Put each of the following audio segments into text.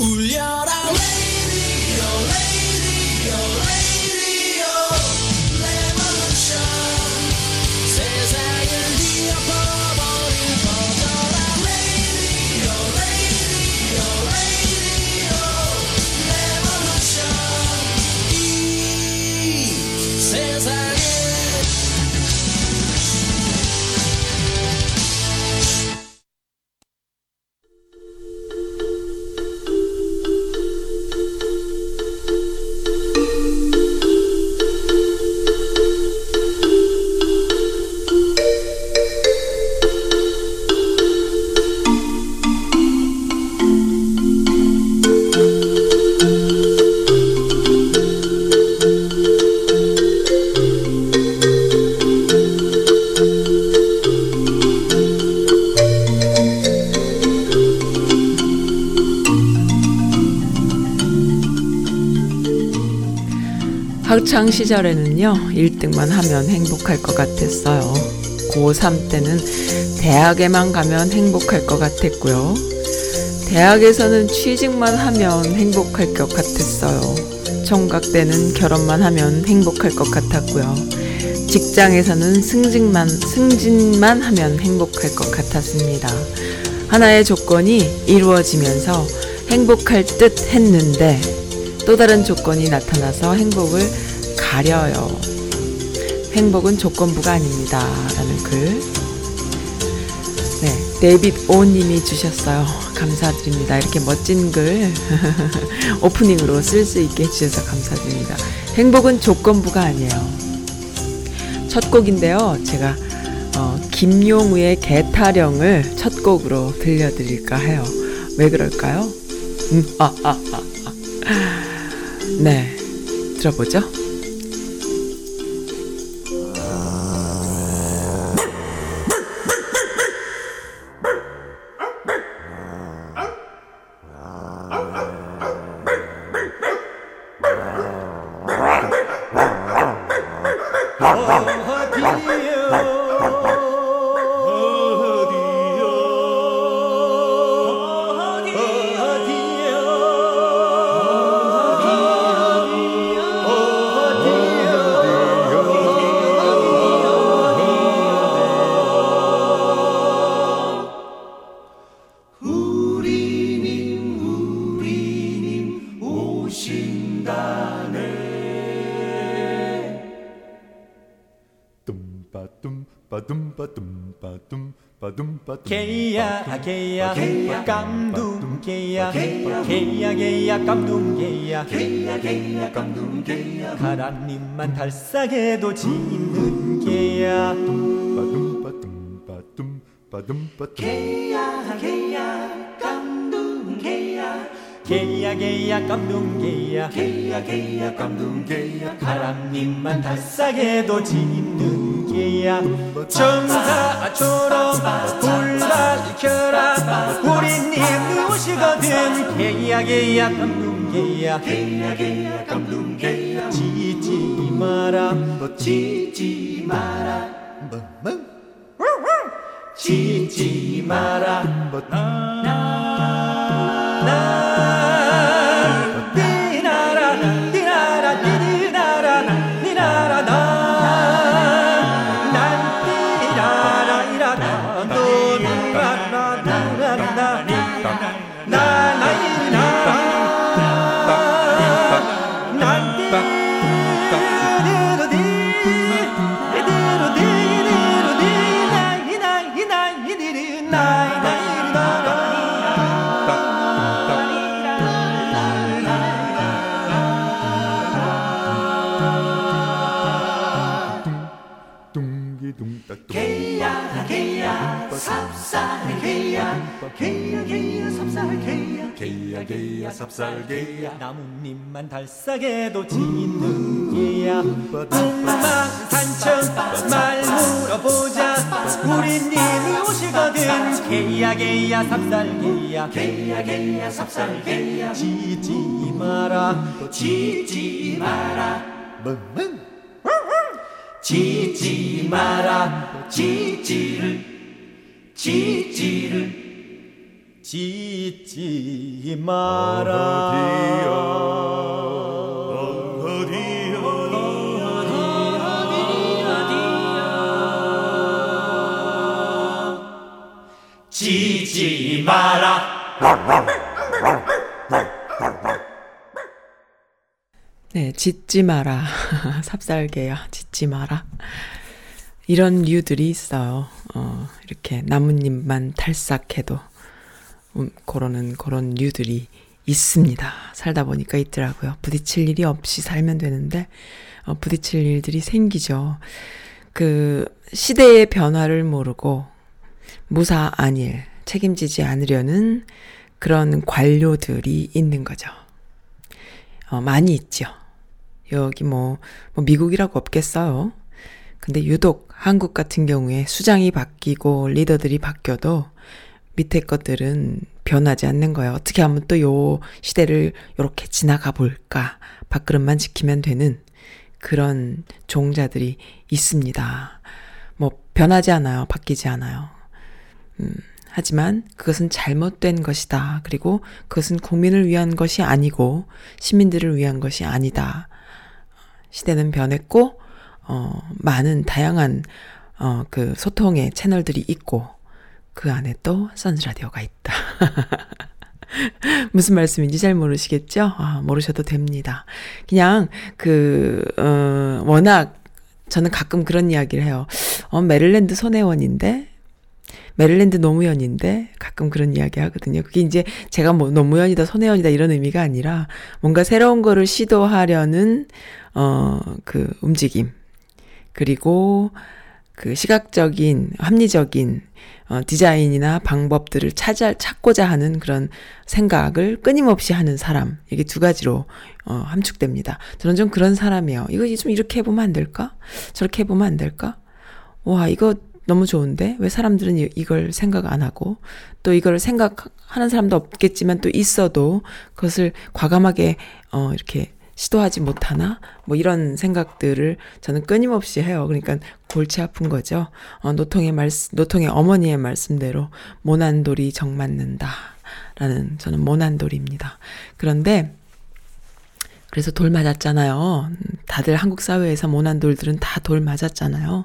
울려 학창 시절에는요, 1등만 하면 행복할 것 같았어요. 고3 때는 대학에만 가면 행복할 것 같았고요. 대학에서는 취직만 하면 행복할 것 같았어요. 총각 때는 결혼만 하면 행복할 것 같았고요. 직장에서는 승진만, 승진만 하면 행복할 것 같았습니다. 하나의 조건이 이루어지면서 행복할 듯 했는데 또 다른 조건이 나타나서 행복을 가려요. 행복은 조건부가 아닙니다. 라는 글. 네, 데이빗 오 님이 주셨어요. 감사드립니다. 이렇게 멋진 글 오프닝으로 쓸 수 있게 해주셔서 감사드립니다. 행복은 조건부가 아니에요. 첫 곡인데요. 제가 어, 김용우의 개타령을 첫 곡으로 들려드릴까 해요. 왜 그럴까요? 음, 아, 아, 아, 아. 네, 들어보죠. 개야 개야. 깜둥 개야. 개야. 개야 깜둥 개야. 가람님만 달싸게도 짖는 개야. 개야 개야 깜둥 개야. 개야 개야 깜둥 개야. 개야 개야 깜둥 개야. 가람님만 달싸게도 짖는 개야 정사처럼 불밝혀라. 우린 네 무엇이거든? 개야 개야 깜둥 개야. 개야 개야 깜둥 개야 짖지 마라. 짖지 마라 짖지 마라. 나 개야 개야. 삽살 개야. 나뭇잎만 달싸게도 짖는 개야. 북망산청 말 물어보자. 우린 네 옷이거든. 개야 개야 삽살 개야. 개야 개야 삽살 개야. 짖지 마라. 짖지 마라. 멍멍. 짖지 마라. 짖지를. 짖지를. 짖 지 마라 짖지 마라 네, 짖지 마라. 삽살개야, 짖지 마라. 이런 류들이 있어요. 어, 이렇게 나뭇잎만 탈싹해도, 음, 그러는 그런 류들이 있습니다. 살다 보니까 있더라고요. 부딪힐 일이 없이 살면 되는데, 어, 부딪힐 일들이 생기죠. 그, 시대의 변화를 모르고, 무사 안일, 책임지지 않으려는 그런 관료들이 있는 거죠. 어, 많이 있죠. 여기 뭐, 뭐 미국이라고 없겠어요. 근데 유독 한국 같은 경우에 수장이 바뀌고 리더들이 바뀌어도 밑에 것들은 변하지 않는 거예요. 어떻게 하면 또 요 시대를 요렇게 지나가 볼까? 밥그릇만 지키면 되는 그런 종자들이 있습니다. 뭐 변하지 않아요. 바뀌지 않아요. 음, 하지만 그것은 잘못된 것이다. 그리고 그것은 국민을 위한 것이 아니고 시민들을 위한 것이 아니다. 시대는 변했고, 어, 많은 다양한, 어, 그 소통의 채널들이 있고, 그 안에 또 선즈라디오가 있다. 무슨 말씀인지 잘 모르시겠죠? 아, 모르셔도 됩니다. 그냥 그, 어, 워낙 저는 가끔 그런 이야기를 해요. 어, 메릴랜드 손혜원인데, 메릴랜드 노무현인데 가끔 그런 이야기 하거든요. 그게 이제 제가 뭐 노무현이다 손혜원이다 이런 의미가 아니라 뭔가 새로운 거를 시도하려는 어 그 움직임 그리고 그 시각적인 합리적인 어 디자인이나 방법들을 찾아 찾고자 하는 그런 생각을 끊임없이 하는 사람 이게 두 가지로 어 함축됩니다. 저는 좀 그런 사람이에요. 이거 좀 이렇게 해보면 안 될까? 저렇게 해보면 안 될까? 와 이거 너무 좋은데 왜 사람들은 이걸 생각 안 하고 또 이걸 생각하는 사람도 없겠지만 또 있어도 그것을 과감하게 어 이렇게 시도하지 못하나 뭐 이런 생각들을 저는 끊임없이 해요. 그러니까 골치 아픈 거죠. 어 노통의 말씀 노통의 어머니의 말씀대로 모난돌이 정 맞는다 라는 저는 모난돌입니다. 그런데 그래서 돌 맞았잖아요. 다들 한국 사회에서 모난돌들은 다 돌 맞았잖아요.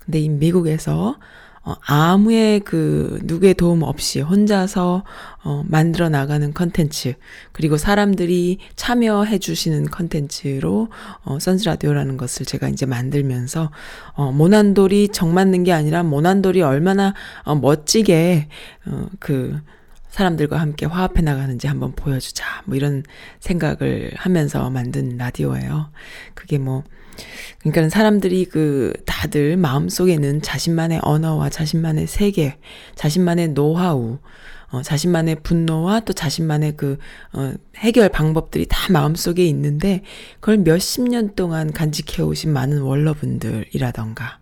근데 이 미국에서 어, 아무의 그 누구의 도움 없이 혼자서 어, 만들어 나가는 컨텐츠 그리고 사람들이 참여해 주시는 컨텐츠로 어, 선스 라디오라는 것을 제가 이제 만들면서 어, 모난돌이 정 맞는 게 아니라 모난돌이 얼마나 어, 멋지게 어, 그 사람들과 함께 화합해 나가는지 한번 보여주자. 뭐 이런 생각을 하면서 만든 라디오예요. 그게 뭐 그러니까 사람들이 그 다들 마음속에는 자신만의 언어와 자신만의 세계, 자신만의 노하우, 어, 자신만의 분노와 또 자신만의 그, 어, 해결 방법들이 다 마음속에 있는데, 그걸 몇십 년 동안 간직해 오신 많은 원러분들이라던가,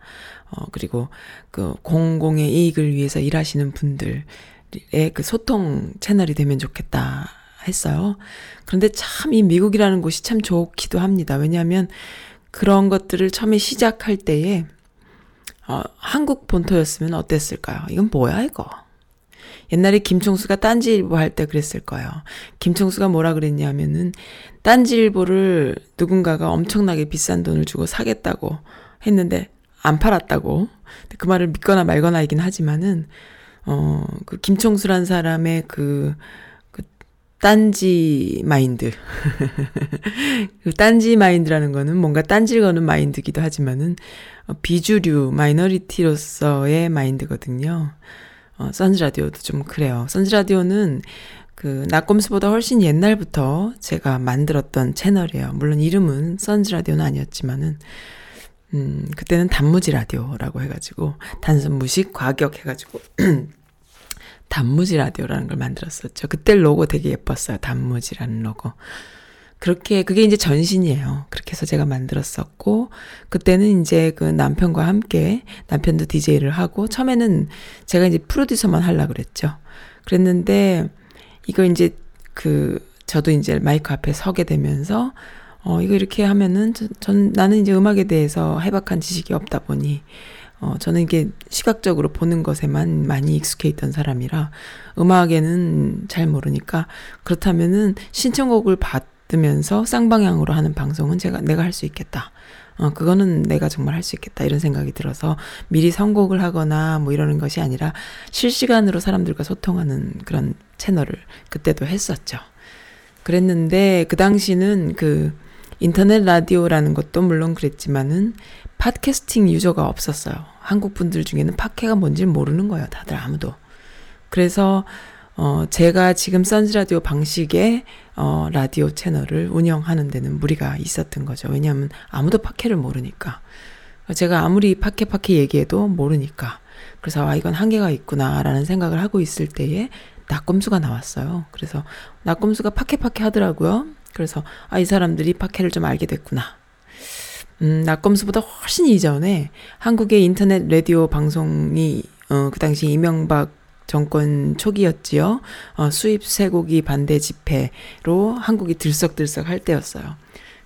어, 그리고 그 공공의 이익을 위해서 일하시는 분들의 그 소통 채널이 되면 좋겠다 했어요. 그런데 참 이 미국이라는 곳이 참 좋기도 합니다. 왜냐하면 그런 것들을 처음에 시작할 때에 어, 한국 본토였으면 어땠을까요? 이건 뭐야 이거? 옛날에 김총수가 딴지일보 할 때 그랬을 거예요. 김총수가 뭐라 그랬냐면은 딴지일보를 누군가가 엄청나게 비싼 돈을 주고 사겠다고 했는데 안 팔았다고. 그 말을 믿거나 말거나이긴 하지만은 어그 김총수란 사람의 그 딴지 마인드. 그 딴지 마인드라는 거는 뭔가 딴지를 거는 마인드기도 하지만은 어, 비주류 마이너리티로서의 마인드거든요. 어, 선즈 라디오도 좀 그래요. 선즈 라디오는 그 낙검수보다 훨씬 옛날부터 제가 만들었던 채널이에요. 물론 이름은 선즈 라디오는 아니었지만은 음, 그때는 단무지 라디오라고 해가지고 단순 무식 과격 해가지고 단무지 라디오라는 걸 만들었었죠. 그때 로고 되게 예뻤어요. 단무지라는 로고. 그렇게 그게 이제 전신이에요. 그렇게 해서 제가 만들었었고 그때는 이제 그 남편과 함께 남편도 DJ를 하고 처음에는 제가 이제 프로듀서만 하려 그랬죠. 그랬는데 이거 이제 그 저도 이제 마이크 앞에 서게 되면서 어 이거 이렇게 하면은 전, 전 나는 이제 음악에 대해서 해박한 지식이 없다 보니 어, 저는 이게 시각적으로 보는 것에만 많이 익숙해 있던 사람이라 음악에는 잘 모르니까 그렇다면은 신청곡을 받으면서 쌍방향으로 하는 방송은 제가 내가 할 수 있겠다. 어, 그거는 내가 정말 할 수 있겠다. 이런 생각이 들어서 미리 선곡을 하거나 뭐 이러는 것이 아니라 실시간으로 사람들과 소통하는 그런 채널을 그때도 했었죠. 그랬는데 그 당시는 그 인터넷 라디오라는 것도 물론 그랬지만은 팟캐스팅 유저가 없었어요. 한국 분들 중에는 팟캐가 뭔지 모르는 거예요. 다들 아무도. 그래서 어 제가 지금 선즈 라디오 방식의 어 라디오 채널을 운영하는 데는 무리가 있었던 거죠. 왜냐하면 아무도 팟캐를 모르니까. 제가 아무리 팟캐 팟캐 얘기해도 모르니까. 그래서 아 이건 한계가 있구나라는 생각을 하고 있을 때에 낙검수가 나왔어요. 그래서 낙검수가 팟캐 팟캐 하더라고요. 그래서 아 이 사람들이 팟캐를 좀 알게 됐구나. 음, 낙검수보다 훨씬 이전에 한국의 인터넷 라디오 방송이 어, 그 당시 이명박 정권 초기였지요. 어, 수입 쇠고기 반대 집회로 한국이 들썩들썩 할 때였어요.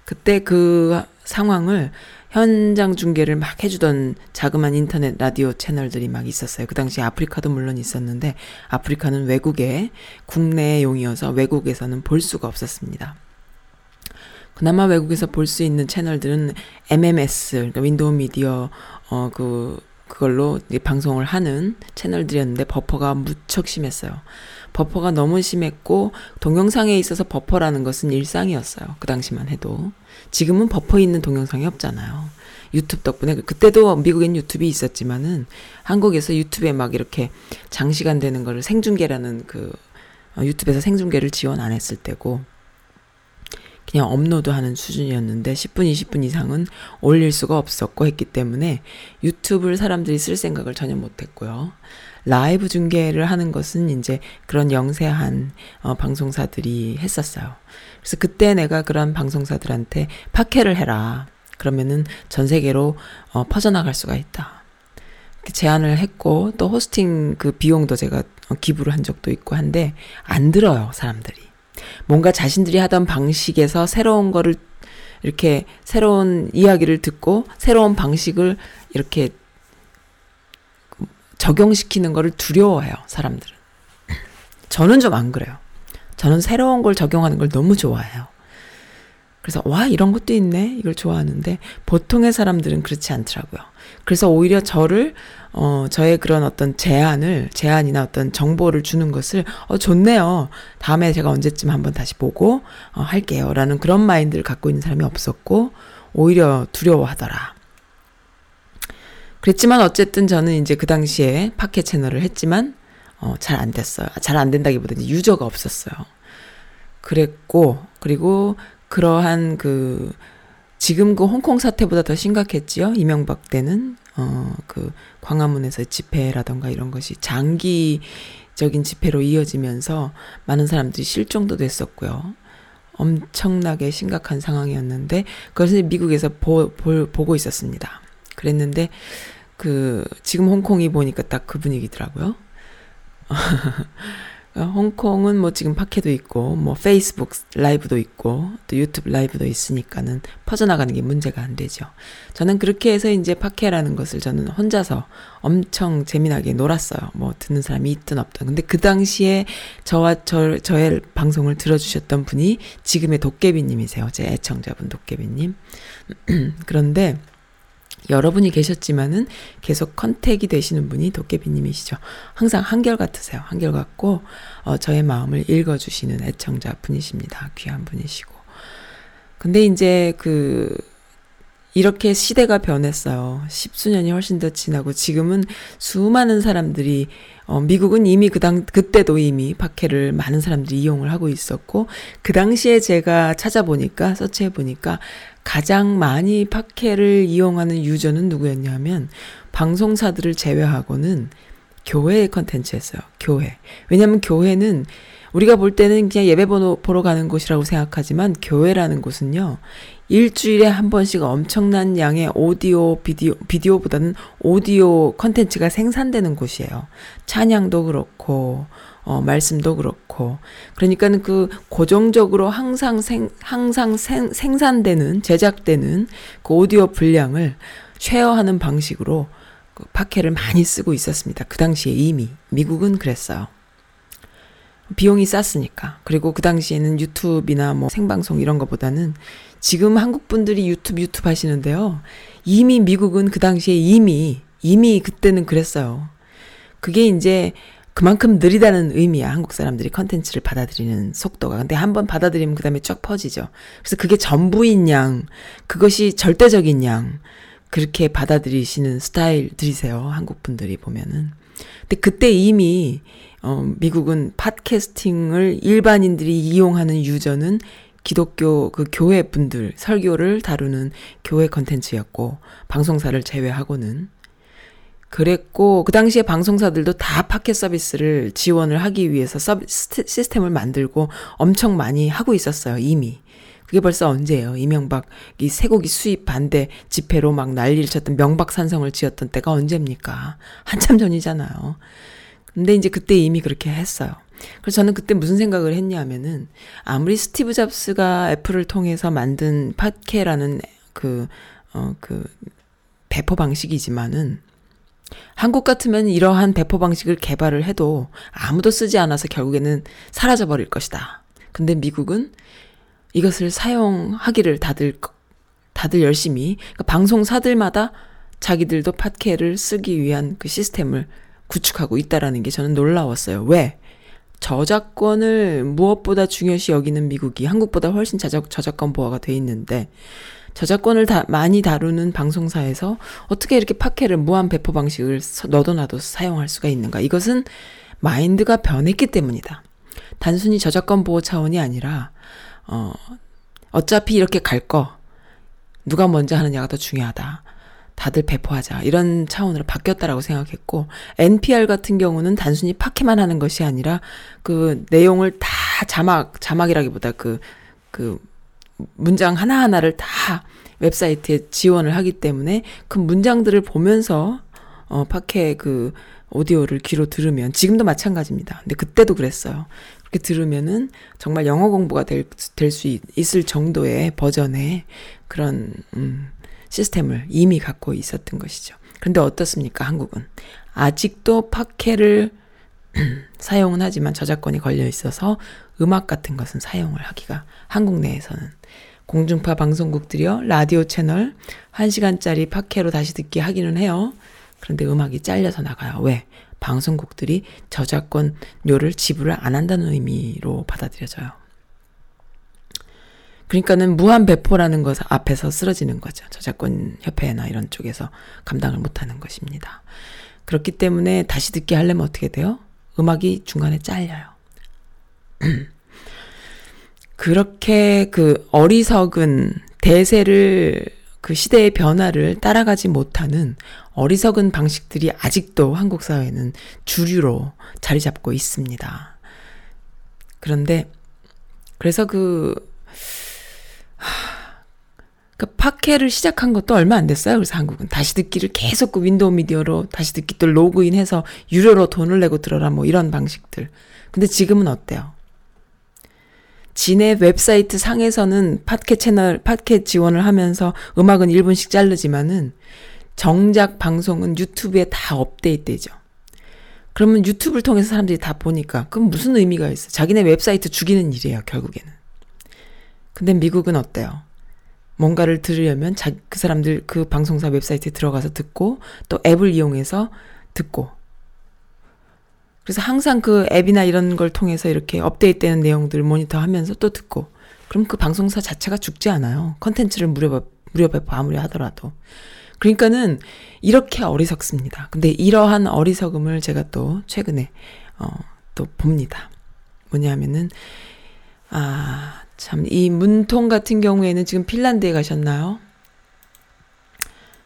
그때 그 상황을 현장 중계를 막 해주던 자그마한 인터넷 라디오 채널들이 막 있었어요. 그 당시 아프리카도 물론 있었는데 아프리카는 외국의 국내용이어서 외국에서는 볼 수가 없었습니다. 그나마 외국에서 볼 수 있는 채널들은 MMS, 그러니까 윈도우 미디어, 어, 그, 그걸로 방송을 하는 채널들이었는데 버퍼가 무척 심했어요. 버퍼가 너무 심했고 동영상에 있어서 버퍼라는 것은 일상이었어요. 그 당시만 해도. 지금은 버퍼 있는 동영상이 없잖아요. 유튜브 덕분에 그때도 미국엔 유튜브이 있었지만은 한국에서 유튜브에 막 이렇게 장시간 되는 거를 생중계라는 그 어, 유튜브에서 생중계를 지원 안 했을 때고 그냥 업로드하는 수준이었는데 10분, 20분 이상은 올릴 수가 없었고 했기 때문에 유튜브를 사람들이 쓸 생각을 전혀 못했고요. 라이브 중계를 하는 것은 이제 그런 영세한 어, 방송사들이 했었어요. 그래서 그때 내가 그런 방송사들한테 팟캐를 해라. 그러면은 전 세계로 어, 퍼져나갈 수가 있다. 제안을 했고 또 호스팅 그 비용도 제가 어, 기부를 한 적도 있고 한데 안 들어요 사람들이. 뭔가 자신들이 하던 방식에서 새로운 거를 이렇게 새로운 이야기를 듣고 새로운 방식을 이렇게 적용시키는 거를 두려워해요, 사람들은. 저는 좀 안 그래요. 저는 새로운 걸 적용하는 걸 너무 좋아해요. 그래서 와 이런 것도 있네 이걸 좋아하는데 보통의 사람들은 그렇지 않더라고요. 그래서 오히려 저를 어 저의 그런 어떤 제안을 제안이나 어떤 정보를 주는 것을 어 좋네요. 다음에 제가 언제쯤 한번 다시 보고 어 할게요라는 그런 마인드를 갖고 있는 사람이 없었고 오히려 두려워하더라. 그랬지만 어쨌든 저는 이제 그 당시에 팟캐 채널을 했지만 어 잘 안 됐어요. 잘 안 된다기보다 이제 유저가 없었어요. 그랬고 그리고 그러한 그 지금 그 홍콩 사태보다 더 심각했지요. 이명박 때는 어 그 광화문에서 집회라던가 이런 것이 장기적인 집회로 이어지면서 많은 사람들이 실종도 됐었고요. 엄청나게 심각한 상황이었는데 그것을 미국에서 보, 보, 보고 있었습니다. 그랬는데 그 지금 홍콩이 보니까 딱 그 분위기더라고요. 홍콩은 뭐 지금 팟캐도 있고 뭐 페이스북 라이브도 있고 또 유튜브 라이브도 있으니까는 퍼져나가는 게 문제가 안 되죠. 저는 그렇게 해서 이제 팟캐라는 것을 저는 혼자서 엄청 재미나게 놀았어요. 뭐 듣는 사람이 있든 없든. 근데 그 당시에 저와 저, 저의 방송을 들어주셨던 분이 지금의 도깨비님이세요. 제 애청자분 도깨비님. 그런데 여러분이 계셨지만은 계속 컨택이 되시는 분이 도깨비님이시죠. 항상 한결 같으세요. 한결 같고 어, 저의 마음을 읽어주시는 애청자 분이십니다. 귀한 분이시고. 근데 이제 그 이렇게 시대가 변했어요. 십수년이 훨씬 더 지나고 지금은 수많은 사람들이 어 미국은 이미 그당 그때도 이미 팟캐를 많은 사람들이 이용을 하고 있었고 그 당시에 제가 찾아보니까 서치해 보니까 가장 많이 팟캐를 이용하는 유저는 누구였냐면 방송사들을 제외하고는 교회의 컨텐츠였어요. 교회. 왜냐하면 교회는 우리가 볼 때는 그냥 예배 보러 가는 곳이라고 생각하지만 교회라는 곳은요. 일주일에 한 번씩 엄청난 양의 오디오, 비디오, 비디오보다는 오디오 컨텐츠가 생산되는 곳이에요. 찬양도 그렇고, 어, 말씀도 그렇고. 그러니까는 그 고정적으로 항상 생, 항상 생, 생산되는, 제작되는 그 오디오 분량을 쉐어하는 방식으로 그 팟캐를 많이 쓰고 있었습니다. 그 당시에 이미 미국은 그랬어요. 비용이 쌌으니까. 그리고 그 당시에는 유튜브나 뭐 생방송 이런 거보다는 지금 한국 분들이 유튜브 유튜브 하시는데요. 이미 미국은 그 당시에 이미 이미 그때는 그랬어요. 그게 이제 그만큼 느리다는 의미야. 한국 사람들이 컨텐츠를 받아들이는 속도가. 근데 한번 받아들이면 그 다음에 쫙 퍼지죠. 그래서 그게 전부인 양, 그것이 절대적인 양, 그렇게 받아들이시는 스타일들이세요. 한국 분들이 보면은. 근데 그때 이미, 어, 미국은 팟캐스팅을 일반인들이 이용하는 유저는 기독교 그 교회 분들, 설교를 다루는 교회 컨텐츠였고, 방송사를 제외하고는. 그랬고 그 당시에 방송사들도 다 팟캐 서비스를 지원을 하기 위해서 서비, 시스템을 만들고 엄청 많이 하고 있었어요 이미. 그게 벌써 언제예요? 이명박이 쇠고기 수입 반대 집회로 막 난리를 쳤던 명박산성을 지었던 때가 언제입니까? 한참 전이잖아요. 근데 이제 그때 이미 그렇게 했어요. 그래서 저는 그때 무슨 생각을 했냐면은 아무리 스티브 잡스가 애플을 통해서 만든 팟캐라는 그 어, 그 배포 방식이지만은 한국 같으면 이러한 배포 방식을 개발을 해도 아무도 쓰지 않아서 결국에는 사라져 버릴 것이다. 근데 미국은 이것을 사용하기를 다들 다들 열심히 그러니까 방송사들마다 자기들도 팟캐를 쓰기 위한 그 시스템을 구축하고 있다라는 게 저는 놀라웠어요. 왜? 저작권을 무엇보다 중요시 여기는 미국이 한국보다 훨씬 저작, 저작권 보호가 돼 있는데 저작권을 다 많이 다루는 방송사에서 어떻게 이렇게 팟캐를 무한 배포 방식을 너도 나도 사용할 수가 있는가? 이것은 마인드가 변했기 때문이다. 단순히 저작권 보호 차원이 아니라 어 어차피 이렇게 갈 거 누가 먼저 하느냐가 더 중요하다. 다들 배포하자. 이런 차원으로 바뀌었다라고 생각했고, NPR 같은 경우는 단순히 팟캐만 하는 것이 아니라 그 내용을 다 자막, 자막이라기보다 그, 그 문장 하나하나를 다 웹사이트에 지원을 하기 때문에 그 문장들을 보면서 어 팟캐 그 오디오를 귀로 들으면 지금도 마찬가지입니다. 근데 그때도 그랬어요. 그렇게 들으면은 정말 영어 공부가 될될수 있을 정도의 버전의 그런 음 시스템을 이미 갖고 있었던 것이죠. 그런데 어떻습니까? 한국은 아직도 팟캐를 사용은 하지만 저작권이 걸려 있어서 음악 같은 것은 사용을 하기가 한국 내에서는 공중파 방송국들이요 라디오 채널 1시간짜리 팟캐로 다시 듣기 하기는 해요. 그런데 음악이 잘려서 나가요. 왜? 방송국들이 저작권료를 지불을 안 한다는 의미로 받아들여져요. 그러니까는 무한 배포라는 것 앞에서 쓰러지는 거죠. 저작권 협회나 이런 쪽에서 감당을 못 하는 것입니다. 그렇기 때문에 다시 듣기 하려면 어떻게 돼요? 음악이 중간에 잘려요. 그렇게 그 어리석은 대세를 그 시대의 변화를 따라가지 못하는 어리석은 방식들이 아직도 한국 사회는 주류로 자리 잡고 있습니다. 그런데 그래서 그, 그 팟캐를 시작한 것도 얼마 안 됐어요. 그래서 한국은 다시 듣기를 계속 그 윈도우 미디어로 다시 듣기 또 로그인해서 유료로 돈을 내고 들어라 뭐 이런 방식들. 근데 지금은 어때요? 지네 웹사이트 상에서는 팟캐 채널, 팟캐 지원을 하면서 음악은 1분씩 자르지만은 정작 방송은 유튜브에 다 업데이트 되죠. 그러면 유튜브를 통해서 사람들이 다 보니까 그럼 무슨 의미가 있어? 자기네 웹사이트 죽이는 일이에요, 결국에는. 근데 미국은 어때요? 뭔가를 들으려면 자, 그 사람들 그 방송사 웹사이트에 들어가서 듣고 또 앱을 이용해서 듣고 그래서 항상 그 앱이나 이런 걸 통해서 이렇게 업데이트되는 내용들을 모니터하면서 또 듣고 그럼 그 방송사 자체가 죽지 않아요. 컨텐츠를 무료 무료 배포 아무리 하더라도. 그러니까는 이렇게 어리석습니다. 근데 이러한 어리석음을 제가 또 최근에 어 또 봅니다. 뭐냐면은 아, 참 이 문통 같은 경우에는 지금 핀란드에 가셨나요?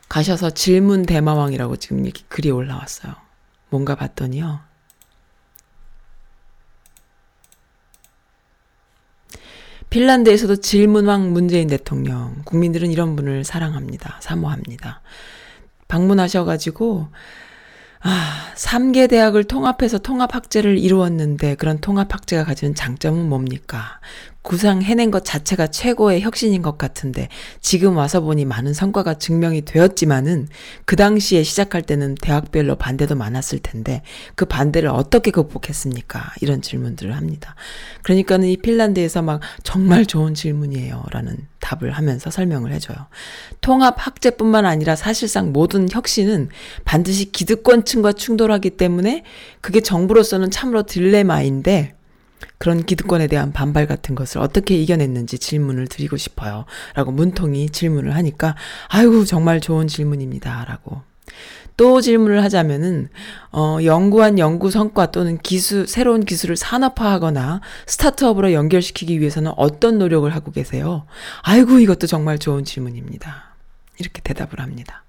가셔서 질문 대마왕이라고 지금 이렇게 글이 올라왔어요. 뭔가 봤더니요. 핀란드에서도 질문왕 문재인 대통령. 국민들은 이런 분을 사랑합니다. 사모합니다. 방문하셔가지고, 아, 3개 대학을 통합해서 통합학제를 이루었는데 그런 통합학제가 가지는 장점은 뭡니까? 구상 해낸 것 자체가 최고의 혁신인 것 같은데 지금 와서 보니 많은 성과가 증명이 되었지만은 그 당시에 시작할 때는 대학별로 반대도 많았을 텐데 그 반대를 어떻게 극복했습니까? 이런 질문들을 합니다. 그러니까는 이 핀란드에서 막 정말 좋은 질문이에요. 라는 답을 하면서 설명을 해줘요. 통합 학제뿐만 아니라 사실상 모든 혁신은 반드시 기득권층과 충돌하기 때문에 그게 정부로서는 참으로 딜레마인데 그런 기득권에 대한 반발 같은 것을 어떻게 이겨냈는지 질문을 드리고 싶어요. 라고 문통이 질문을 하니까, 아이고, 정말 좋은 질문입니다. 라고. 또 질문을 하자면은, 어, 연구한 연구 성과 또는 기술, 새로운 기술을 산업화하거나 스타트업으로 연결시키기 위해서는 어떤 노력을 하고 계세요? 아이고, 이것도 정말 좋은 질문입니다. 이렇게 대답을 합니다.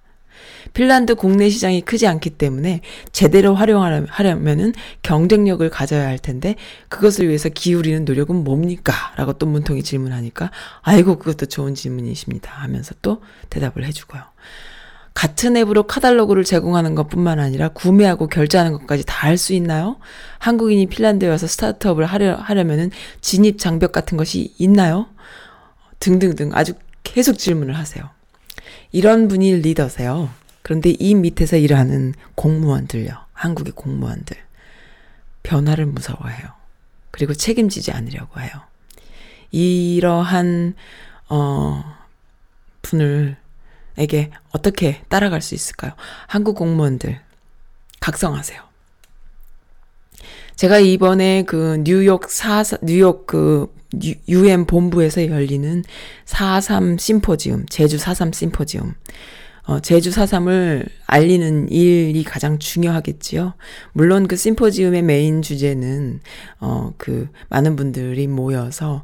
핀란드 국내 시장이 크지 않기 때문에 제대로 활용하려면은 경쟁력을 가져야 할 텐데 그것을 위해서 기울이는 노력은 뭡니까? 라고 또 문통이 질문하니까 아이고 그것도 좋은 질문이십니다 하면서 또 대답을 해주고요. 같은 앱으로 카탈로그를 제공하는 것 뿐만 아니라 구매하고 결제하는 것까지 다 할 수 있나요? 한국인이 핀란드에 와서 스타트업을 하려, 하려면은 진입 장벽 같은 것이 있나요? 등등등 아주 계속 질문을 하세요. 이런 분이 리더세요. 그런데 이 밑에서 일하는 공무원들요. 한국의 공무원들. 변화를 무서워해요. 그리고 책임지지 않으려고 해요. 이러한, 어, 분을, 에게 어떻게 따라갈 수 있을까요? 한국 공무원들, 각성하세요. 제가 이번에 그 뉴욕 사, 뉴욕 그 유엔 본부에서 열리는 4.3 심포지움, 제주 4.3 심포지움, 어, 제주 4.3을 알리는 일이 가장 중요하겠지요. 물론 그 심포지움의 메인 주제는, 어, 그, 많은 분들이 모여서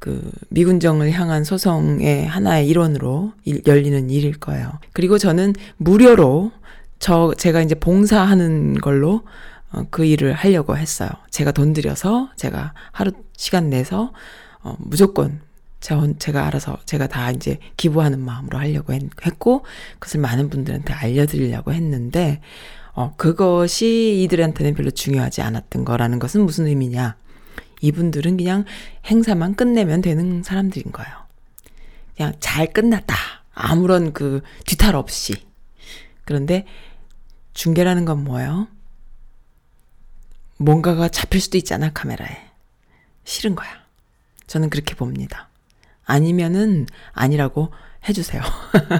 그 미군정을 향한 소송의 하나의 일원으로 일, 열리는 일일 거예요. 그리고 저는 무료로 저, 제가 이제 봉사하는 걸로 어, 그 일을 하려고 했어요. 제가 돈 들여서 제가 하루 시간 내서 어, 무조건 저, 제가 알아서 제가 다 이제 기부하는 마음으로 하려고 했, 고 그것을 많은 분들한테 알려드리려고 했는데 어, 그것이 이들한테는 별로 중요하지 않았던 거라는 것은 무슨 의미냐? 이분들은 그냥 행사만 끝내면 되는 사람들인 거예요. 그냥 잘 끝났다. 아무런 그 뒤탈 없이. 그런데 중계라는 건 뭐예요? 뭔가가 잡힐 수도 있잖아, 카메라에. 싫은 거야. 저는 그렇게 봅니다. 아니면은 아니라고 해주세요.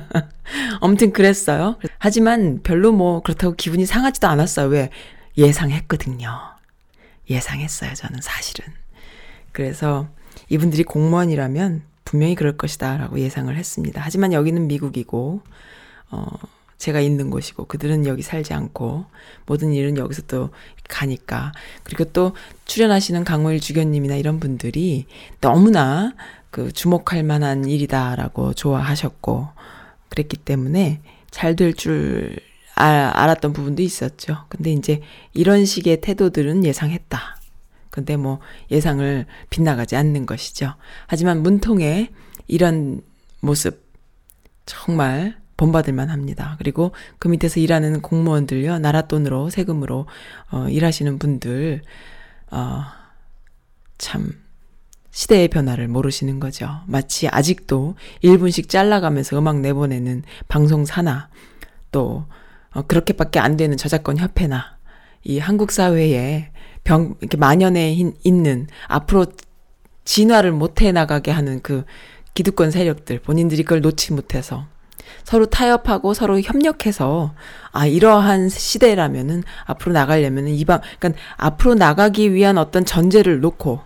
아무튼 그랬어요. 하지만 별로 뭐 그렇다고 기분이 상하지도 않았어요. 왜? 예상했거든요. 예상했어요. 저는 사실은. 그래서 이분들이 공무원이라면 분명히 그럴 것이다 라고 예상을 했습니다. 하지만 여기는 미국이고, 어, 제가 있는 곳이고 그들은 여기 살지 않고 모든 일은 여기서 또 가니까 그리고 또 출연하시는 강호일 주교님이나 이런 분들이 너무나 그 주목할 만한 일이다라고 좋아하셨고 그랬기 때문에 잘 될줄 아, 알았던 부분도 있었죠. 근데 이제 이런 식의 태도들은 예상했다. 근데 뭐 예상을 빗나가지 않는 것이죠. 하지만 문통의 이런 모습 정말 본받을만 합니다. 그리고 그 밑에서 일하는 공무원들요, 나라 돈으로, 세금으로, 어, 일하시는 분들, 어, 참, 시대의 변화를 모르시는 거죠. 마치 아직도 1분씩 잘라가면서 음악 내보내는 방송사나, 또, 어, 그렇게밖에 안 되는 저작권 협회나, 이 한국 사회에 병, 이렇게 만연해 있는, 앞으로 진화를 못해 나가게 하는 그 기득권 세력들, 본인들이 그걸 놓지 못해서, 서로 타협하고 서로 협력해서 아 이러한 시대라면은 앞으로 나가려면은 이방 그러니까 앞으로 나가기 위한 어떤 전제를 놓고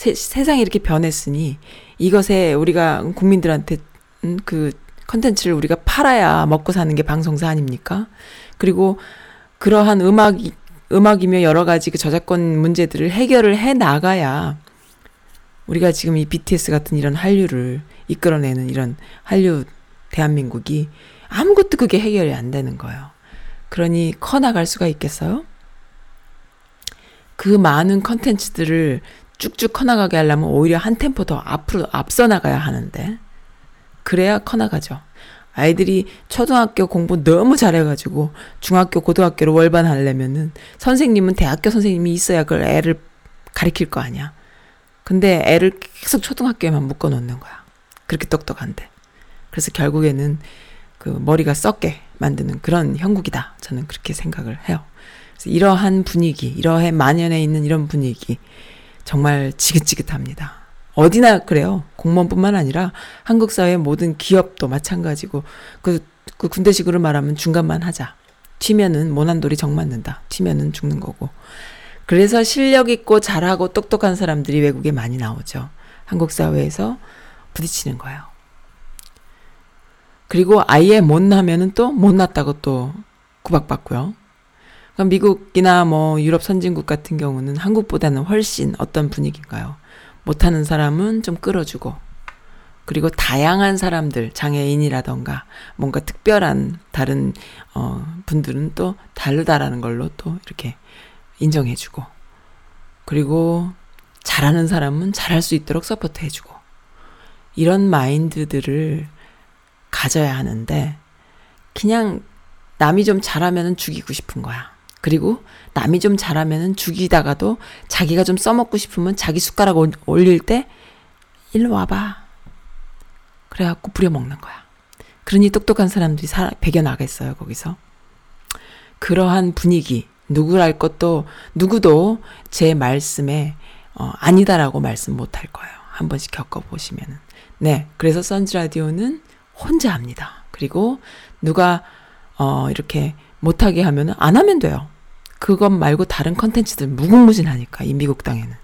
세, 세상이 이렇게 변했으니 이것에 우리가 국민들한테 음, 그 컨텐츠를 우리가 팔아야 먹고 사는 게 방송사 아닙니까? 그리고 그러한 음악 음악이며 여러 가지 그 저작권 문제들을 해결을 해 나가야 우리가 지금 이 BTS 같은 이런 한류를 이끌어내는 이런 한류 대한민국이 아무것도 그게 해결이 안 되는 거예요. 그러니 커 나갈 수가 있겠어요? 그 많은 컨텐츠들을 쭉쭉 커나가게 하려면 오히려 한 템포 더 앞으로 앞서 나가야 하는데 그래야 커나가죠. 아이들이 초등학교 공부 너무 잘해가지고 중학교, 고등학교로 월반하려면은 선생님은 대학교 선생님이 있어야 그걸 애를 가리킬 거 아니야. 근데 애를 계속 초등학교에만 묶어 놓는 거야. 그렇게 똑똑한데. 그래서 결국에는 그 머리가 썩게 만드는 그런 형국이다. 저는 그렇게 생각을 해요. 그래서 이러한 분위기, 이러해 만연해 있는 이런 분위기 정말 지긋지긋합니다. 어디나 그래요. 공무원뿐만 아니라 한국 사회 모든 기업도 마찬가지고 그, 그 군대식으로 말하면 중간만 하자. 튀면은 모난돌이 정 맞는다. 튀면은 죽는 거고. 그래서 실력 있고 잘하고 똑똑한 사람들이 외국에 많이 나오죠. 한국 사회에서 부딪히는 거예요. 그리고 아예 못나면은 또 못났다고 또 구박받고요. 그럼 미국이나 뭐 유럽 선진국 같은 경우는 한국보다는 훨씬 어떤 분위기인가요? 못하는 사람은 좀 끌어주고, 그리고 다양한 사람들, 장애인이라던가 뭔가 특별한 다른 어 분들은 또 다르다라는 걸로 또 이렇게 인정해주고, 그리고 잘하는 사람은 잘할 수 있도록 support 해주고, 이런 마인드들을 가져야 하는데, 그냥 남이 좀 잘하면은 죽이고 싶은 거야. 그리고 남이 좀 잘하면은 죽이다가도 자기가 좀 써먹고 싶으면 자기 숟가락 올- 올릴 때 일로 와봐. 그래갖고 부려먹는 거야. 그러니 똑똑한 사람들이 사, 배겨나겠어요, 거기서. 그러한 분위기, 누구랄 것도, 누구도 제 말씀에, 어, 아니다라고 말씀 못 할 거예요. 한 번씩 겪어보시면은. 네. 그래서 선즈라디오는 혼자 합니다. 그리고 누가, 어, 이렇게 못하게 하면은 안 하면 돼요. 그것 말고 다른 컨텐츠들 무궁무진하니까, 이 미국 땅에는.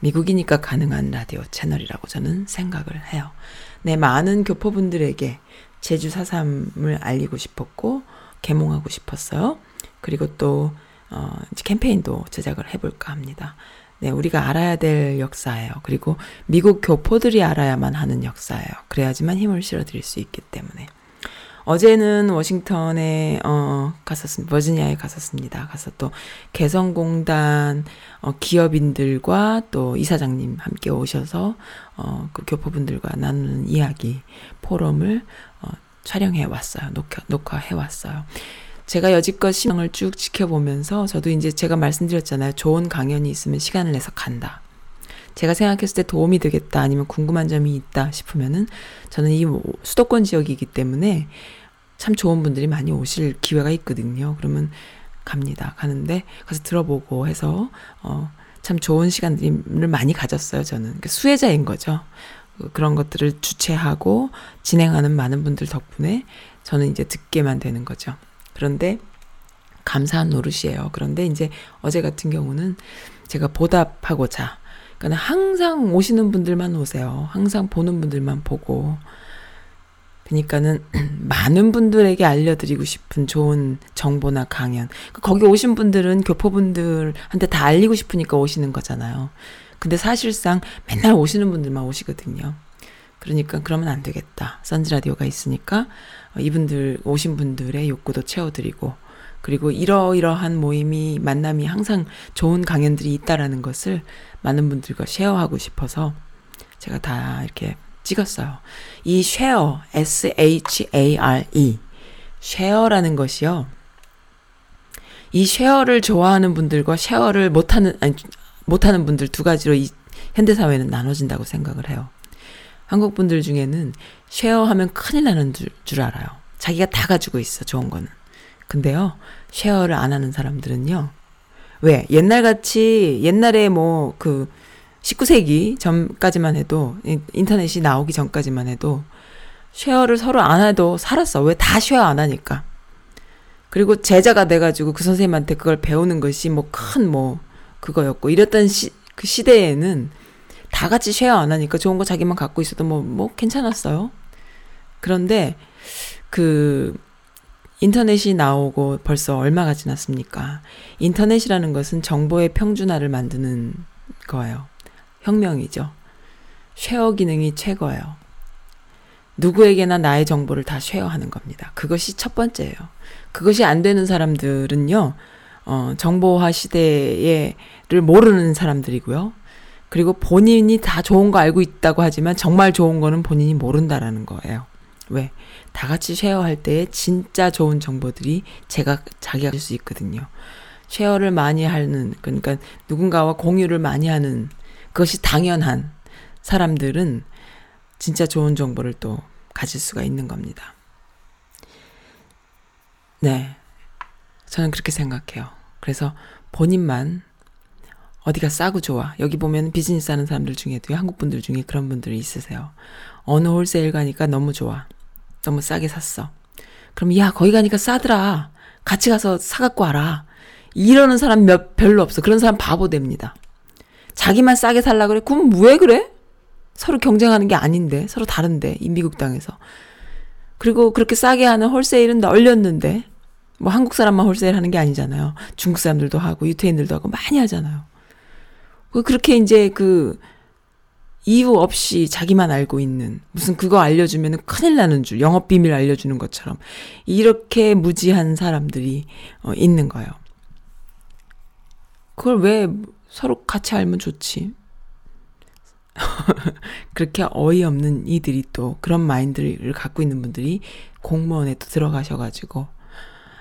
미국이니까 가능한 라디오 채널이라고 저는 생각을 해요. 네, 많은 교포분들에게 제주 사삼을 알리고 싶었고, 개몽하고 싶었어요. 그리고 또, 어, 캠페인도 제작을 해볼까 합니다. 네, 우리가 알아야 될 역사예요. 그리고 미국 교포들이 알아야만 하는 역사예요. 그래야지만 힘을 실어드릴 수 있기 때문에. 어제는 워싱턴에 어 갔었습니다. 버지니아에 갔었습니다. 가서 또 개성공단 어 기업인들과 또 이사장님 함께 오셔서 어그 교포분들과 나누는 이야기 포럼을 어 촬영해 왔어요. 녹화 녹화해 왔어요. 제가 여지껏 신앙을 쭉 지켜보면서 저도 이제 제가 말씀드렸잖아요. 좋은 강연이 있으면 시간을 내서 간다. 제가 생각했을 때 도움이 되겠다 아니면 궁금한 점이 있다 싶으면은 저는 이 수도권 지역이기 때문에 참 좋은 분들이 많이 오실 기회가 있거든요. 그러면 갑니다. 가는데 가서 들어보고 해서 어, 참 좋은 시간들을 많이 가졌어요. 저는 그러니까 수혜자인 거죠. 그- 그런 것들을 주최하고 진행하는 많은 분들 덕분에 저는 이제 듣게만 되는 거죠. 그런데 감사한 노릇이에요. 그런데 이제 어제 같은 경우는 제가 보답하고자 그러니까 항상 오시는 분들만 오세요. 항상 보는 분들만 보고. 그러니까는 많은 분들에게 알려드리고 싶은 좋은 정보나 강연. 거기 오신 분들은 교포분들한테 다 알리고 싶으니까 오시는 거잖아요. 근데 사실상 맨날 오시는 분들만 오시거든요. 그러니까 그러면 안 되겠다. 선즈 라디오가 있으니까 어, 이분들 오신 분들의 욕구도 채워드리고 그리고 이러이러한 모임이 만남이 항상 좋은 강연들이 있다라는 것을 많은 분들과 share하고 싶어서 제가 다 이렇게 찍었어요. 이 쉐어 S H A R E 쉐어라는 것이요. 이 share를 좋아하는 분들과 share를 못하는 아니 못하는 분들 두 가지로 이 현대 사회는 나눠진다고 생각을 해요. 한국 분들 중에는 share하면 큰일 나는 줄, 줄 알아요. 자기가 다 가지고 있어 좋은 거는. 근데요 share를 안 하는 사람들은요 왜 옛날 같이 옛날에 뭐 그 19세기 전까지만 해도 인- 인터넷이 나오기 전까지만 해도 share를 서로 안 해도 살았어. 왜 다 share 안 하니까. 그리고 제자가 돼가지고 그 선생님한테 그걸 배우는 것이 뭐 큰뭐 그거였고 이랬던 시, 그 시대에는 다 같이 share 안 하니까 좋은 거 자기만 갖고 있어도 뭐, 뭐 괜찮았어요. 그런데 그 인터넷이 나오고 벌써 얼마가 지났습니까? 인터넷이라는 것은 정보의 평준화를 만드는 거예요. 혁명이죠. 쉐어 기능이 최고예요. 누구에게나 나의 정보를 다 쉐어하는 겁니다. 그것이 첫 번째예요. 그것이 안 되는 사람들은요, 어, 정보화 시대에를 모르는 사람들이고요. 그리고 본인이 다 좋은 거 알고 있다고 하지만 정말 좋은 거는 본인이 모른다라는 거예요. 왜? 다 같이 쉐어할 때에 진짜 좋은 정보들이 제가 자기가 줄수 있거든요. 쉐어를 많이 하는 그러니까 누군가와 공유를 많이 하는 그것이 당연한 사람들은 진짜 좋은 정보를 또 가질 수가 있는 겁니다. 네. 저는 그렇게 생각해요. 그래서 본인만 어디가 싸고 좋아. 여기 보면 비즈니스 하는 사람들 중에도 한국 분들 중에 그런 분들이 있으세요. 어느 홀세일 가니까 너무 좋아. 너무 싸게 샀어. 그럼 야 거기 가니까 싸더라. 같이 가서 사갖고 와라. 이러는 사람 몇 별로 없어. 그런 사람 바보 됩니다. 자기만 싸게 살라 그래? 그럼 왜 그래? 서로 경쟁하는 게 아닌데 서로 다른데 이 미국 땅에서 그리고 그렇게 싸게 하는 홀세일은 널렸는데 뭐 한국 사람만 홀세일 하는 게 아니잖아요. 중국 사람들도 하고 유태인들도 하고 많이 하잖아요. 그 그렇게 이제 그 이유 없이 자기만 알고 있는 무슨 그거 알려주면 큰일 나는 줄 영업 비밀 알려주는 것처럼 이렇게 무지한 사람들이 어, 있는 거예요. 그걸 왜 서로 같이 알면 좋지? 그렇게 어이없는 이들이 또 그런 마인드를 갖고 있는 분들이 공무원에 또 들어가셔가지고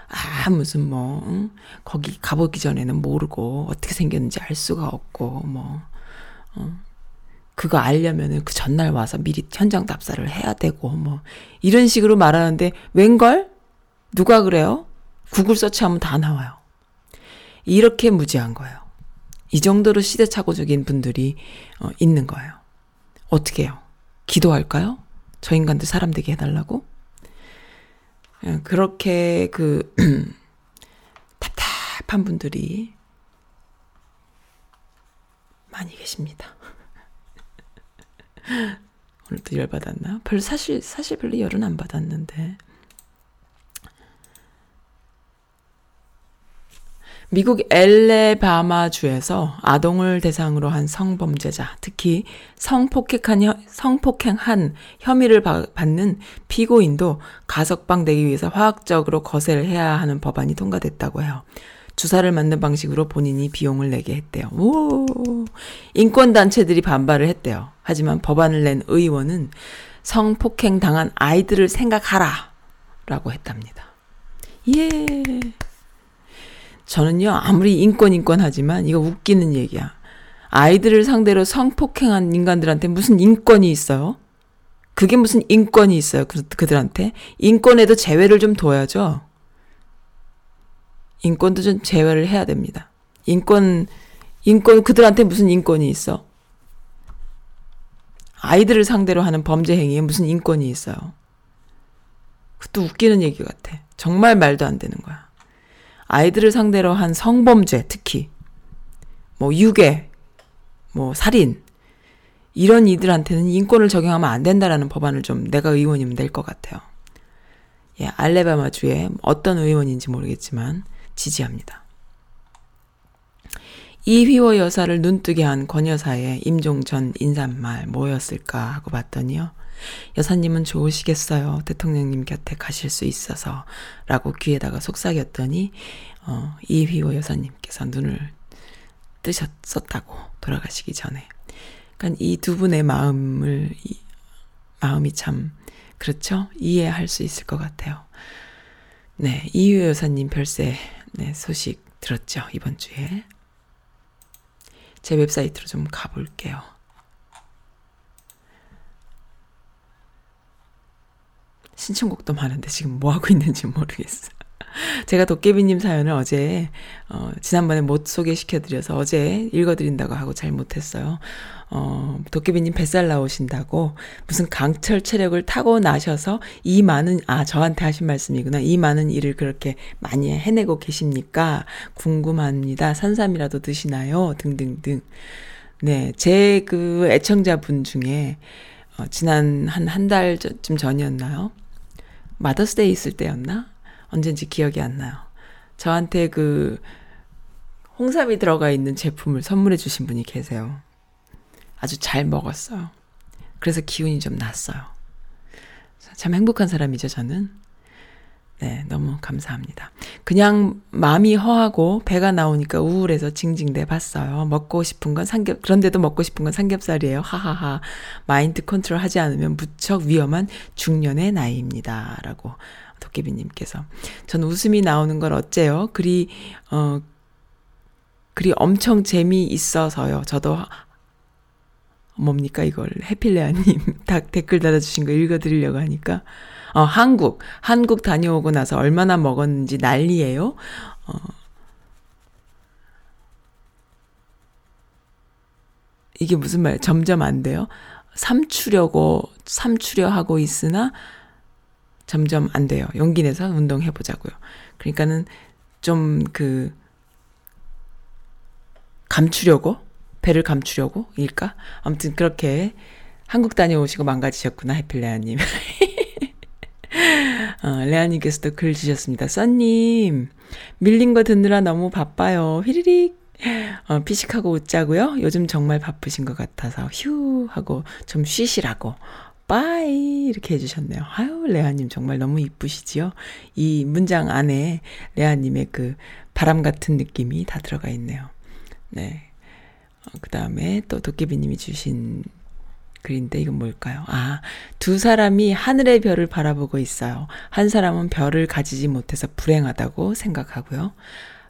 아 무슨 뭐 응? 거기 가보기 전에는 모르고 어떻게 생겼는지 알 수가 없고 뭐 어? 그거 알려면은 그 전날 와서 미리 현장 답사를 해야 되고 뭐 이런 식으로 말하는데 웬걸 누가 그래요? 구글 서치하면 다 나와요. 이렇게 무지한 거예요. 이 정도로 시대착오적인 분들이 어, 있는 거예요. 어떻게 해요? 기도할까요? 저 인간들 사람 되게 해달라고? 예, 그렇게 그 답답한 분들이 많이 계십니다. 오늘도 열 받았나? 별로 사실 사실 별로 열은 안 받았는데. 미국 엘레바마 주에서 아동을 대상으로 한 성범죄자, 특히 성폭행한 혀, 성폭행한 혐의를 바, 받는 피고인도 가석방 되기 위해서 화학적으로 거세를 해야 하는 법안이 통과됐다고 해요. 주사를 맞는 방식으로 본인이 비용을 내게 했대요. 오, 인권단체들이 반발을 했대요. 하지만 법안을 낸 의원은 성폭행 당한 아이들을 생각하라. 라고 했답니다. 예. 저는요, 아무리 인권, 인권 하지만 이거 웃기는 얘기야. 아이들을 상대로 성폭행한 인간들한테 무슨 인권이 있어요? 그게 무슨 인권이 있어요, 그, 그들한테? 인권에도 제외를 좀 둬야죠. 인권도 좀 제외를 해야 됩니다. 인권, 인권, 그들한테 무슨 인권이 있어? 아이들을 상대로 하는 범죄 행위에 무슨 인권이 있어요? 그것도 웃기는 얘기 같아. 정말 말도 안 되는 거야. 아이들을 상대로 한 성범죄, 특히, 뭐, 유괴, 뭐, 살인, 이런 이들한테는 인권을 적용하면 안 된다라는 법안을 좀 내가 의원이면 낼 것 같아요. 예, 알레바마주의 어떤 의원인지 모르겠지만, 지지합니다. 이 휘워 여사를 눈뜨게 한 권 여사의 임종 전 인사말 뭐였을까 하고 봤더니요. 여사님은 좋으시겠어요. 대통령님 곁에 가실 수 있어서. 라고 귀에다가 속삭였더니, 어, 이휘호 여사님께서 눈을 뜨셨었다고, 돌아가시기 전에. 그러니까 이 두 분의 마음을, 이, 마음이 참, 그렇죠? 이해할 수 있을 것 같아요. 네, 이휘호 여사님 별세, 네, 소식 들었죠? 이번 주에. 제 웹사이트로 좀 가볼게요. 신청곡도 많은데 지금 뭐 하고 있는지 모르겠어. 제가 도깨비님 사연을 어제 어, 지난번에 못 소개시켜드려서 어제 읽어드린다고 하고 잘 못했어요. 어, 도깨비님 뱃살 나오신다고 무슨 강철 체력을 타고 나셔서 이 많은 아 저한테 하신 말씀이구나 이 많은 일을 그렇게 많이 해내고 계십니까? 궁금합니다. 산삼이라도 드시나요? 등등등. 네, 제 그 애청자분 중에 어, 지난 한 한 달쯤 전이었나요? 마더스데이 있을 때였나? 언젠지 기억이 안 나요. 저한테 그 홍삼이 들어가 있는 제품을 선물해 주신 분이 계세요. 아주 잘 먹었어요. 그래서 기운이 좀 났어요. 참 행복한 사람이죠, 저는. 네, 너무 감사합니다. 그냥 마음이 허하고 배가 나오니까 우울해서 징징대 봤어요. 먹고 싶은 건 삼겹, 그런데도 먹고 싶은 건 삼겹살이에요. 하하하. 마인드 컨트롤 하지 않으면 무척 위험한 중년의 나이입니다. 라고 도깨비님께서. 전 웃음이 나오는 걸 어째요? 그리, 어, 그리 엄청 재미있어서요. 저도 뭡니까 이걸 해필레아님 딱 댓글 달아주신 거 읽어드리려고 하니까 어 한국 한국 다녀오고 나서 얼마나 먹었는지 난리예요. 어 이게 무슨 말? 점점 안 돼요. 삼추려고 삼추려 하고 있으나 점점 안 돼요. 용기 내서 운동해 보자고요. 그러니까는 좀 그 감추려고 배를 감추려고 일까? 아무튼 그렇게 한국 다녀오시고 망가지셨구나 해필 레아님. 어, 레아님께서도 글 주셨습니다. 써님 밀린 거 듣느라 너무 바빠요. 휘리릭. 어, 피식하고 웃자고요. 요즘 정말 바쁘신 것 같아서 휴 하고 좀 쉬시라고 빠이 이렇게 해주셨네요. 아유 레아님 정말 너무 이쁘시지요. 이 문장 안에 레아님의 그 바람 같은 느낌이 다 들어가 있네요. 네. 어, 그 다음에 또 도깨비님이 주신 글인데 이건 뭘까요? 아, 두 사람이 하늘의 별을 바라보고 있어요. 한 사람은 별을 가지지 못해서 불행하다고 생각하고요.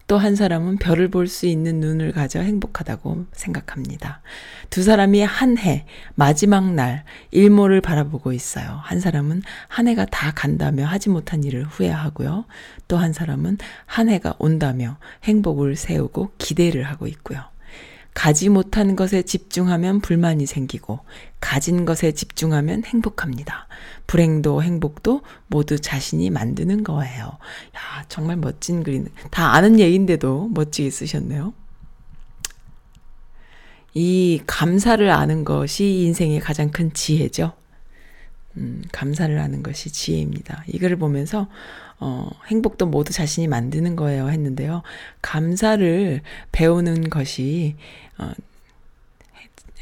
또 한 사람은 별을 볼 수 있는 눈을 가져 행복하다고 생각합니다. 두 사람이 한 해, 마지막 날, 일몰을 바라보고 있어요. 한 사람은 한 해가 다 간다며 하지 못한 일을 후회하고요. 또 한 사람은 한 해가 온다며 행복을 세우고 기대를 하고 있고요. 가지 못한 것에 집중하면 불만이 생기고 가진 것에 집중하면 행복합니다. 불행도 행복도 모두 자신이 만드는 거예요. 야, 정말 멋진 글이 다 아는 얘기인데도 멋지게 쓰셨네요. 이 감사를 아는 것이 인생의 가장 큰 지혜죠. 음, 감사를 하는 것이 지혜입니다. 이 글을 보면서 어, 행복도 모두 자신이 만드는 거예요 했는데요. 감사를 배우는 것이 어,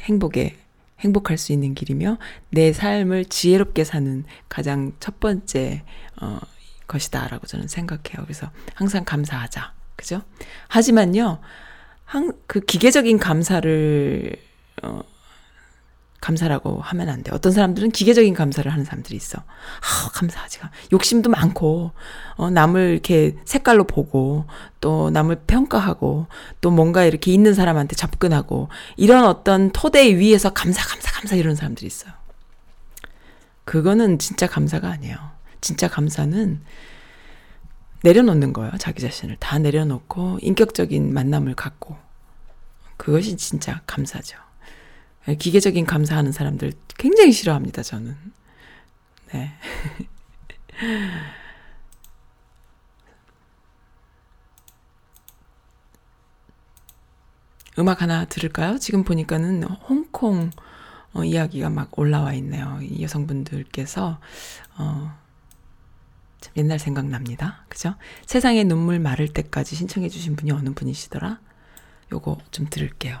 행복에 행복할 수 있는 길이며 내 삶을 지혜롭게 사는 가장 첫 번째 어, 것이다라고 저는 생각해요. 그래서 항상 감사하자. 그죠? 하지만요. 한, 그 기계적인 감사를 어, 감사라고 하면 안 돼. 어떤 사람들은 기계적인 감사를 하는 사람들이 있어. 아, 감사하지. 욕심도 많고, 어, 남을 이렇게 색깔로 보고, 또 남을 평가하고, 또 뭔가 이렇게 있는 사람한테 접근하고, 이런 어떤 토대 위에서 감사, 감사, 감사 이런 사람들이 있어요. 그거는 진짜 감사가 아니에요. 진짜 감사는 내려놓는 거예요. 자기 자신을 다 내려놓고, 인격적인 만남을 갖고. 그것이 진짜 감사죠. 기계적인 감사하는 사람들 굉장히 싫어합니다, 저는. 네. 음악 하나 들을까요? 지금 보니까는 홍콩 어, 이야기가 막 올라와 있네요. 이 여성분들께서 어, 참 옛날 생각납니다. 그죠? 세상의 눈물 마를 때까지 신청해 주신 분이 어느 분이시더라? 요거 좀 들을게요.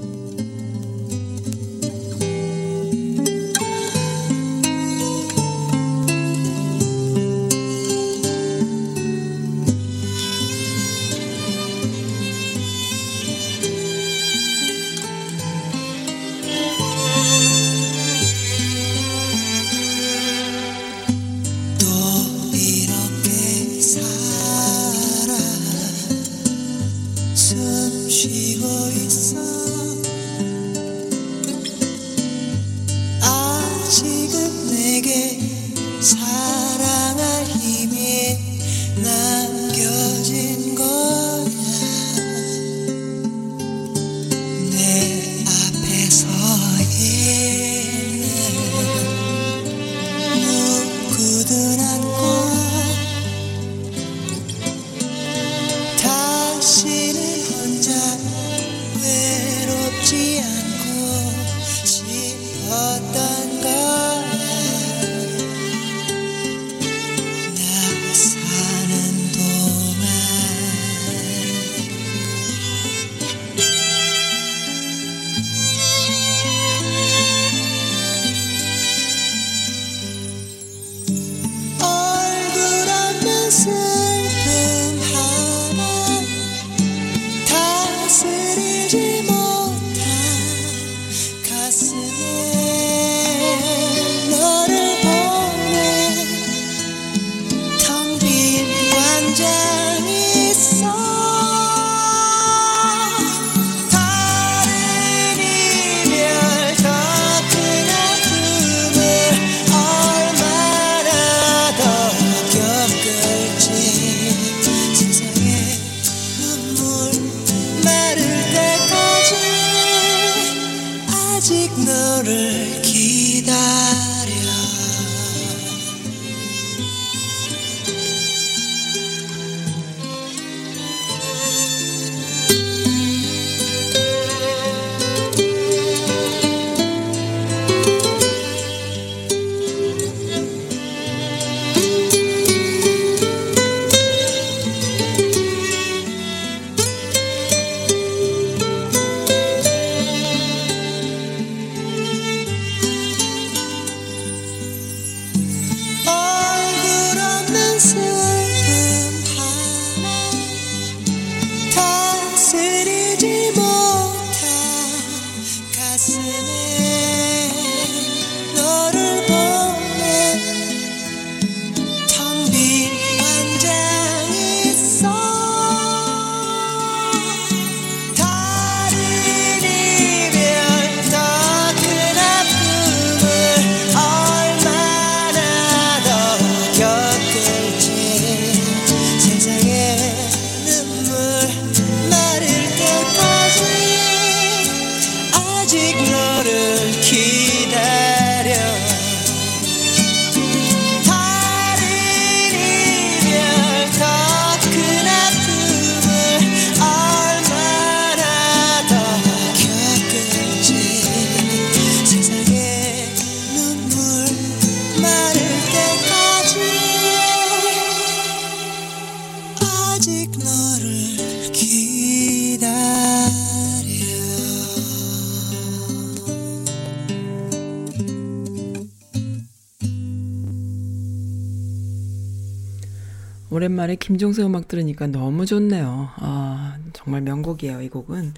오랜만에 김종서 음악 들으니까 너무 좋네요. 아, 정말 명곡이에요, 이 곡은.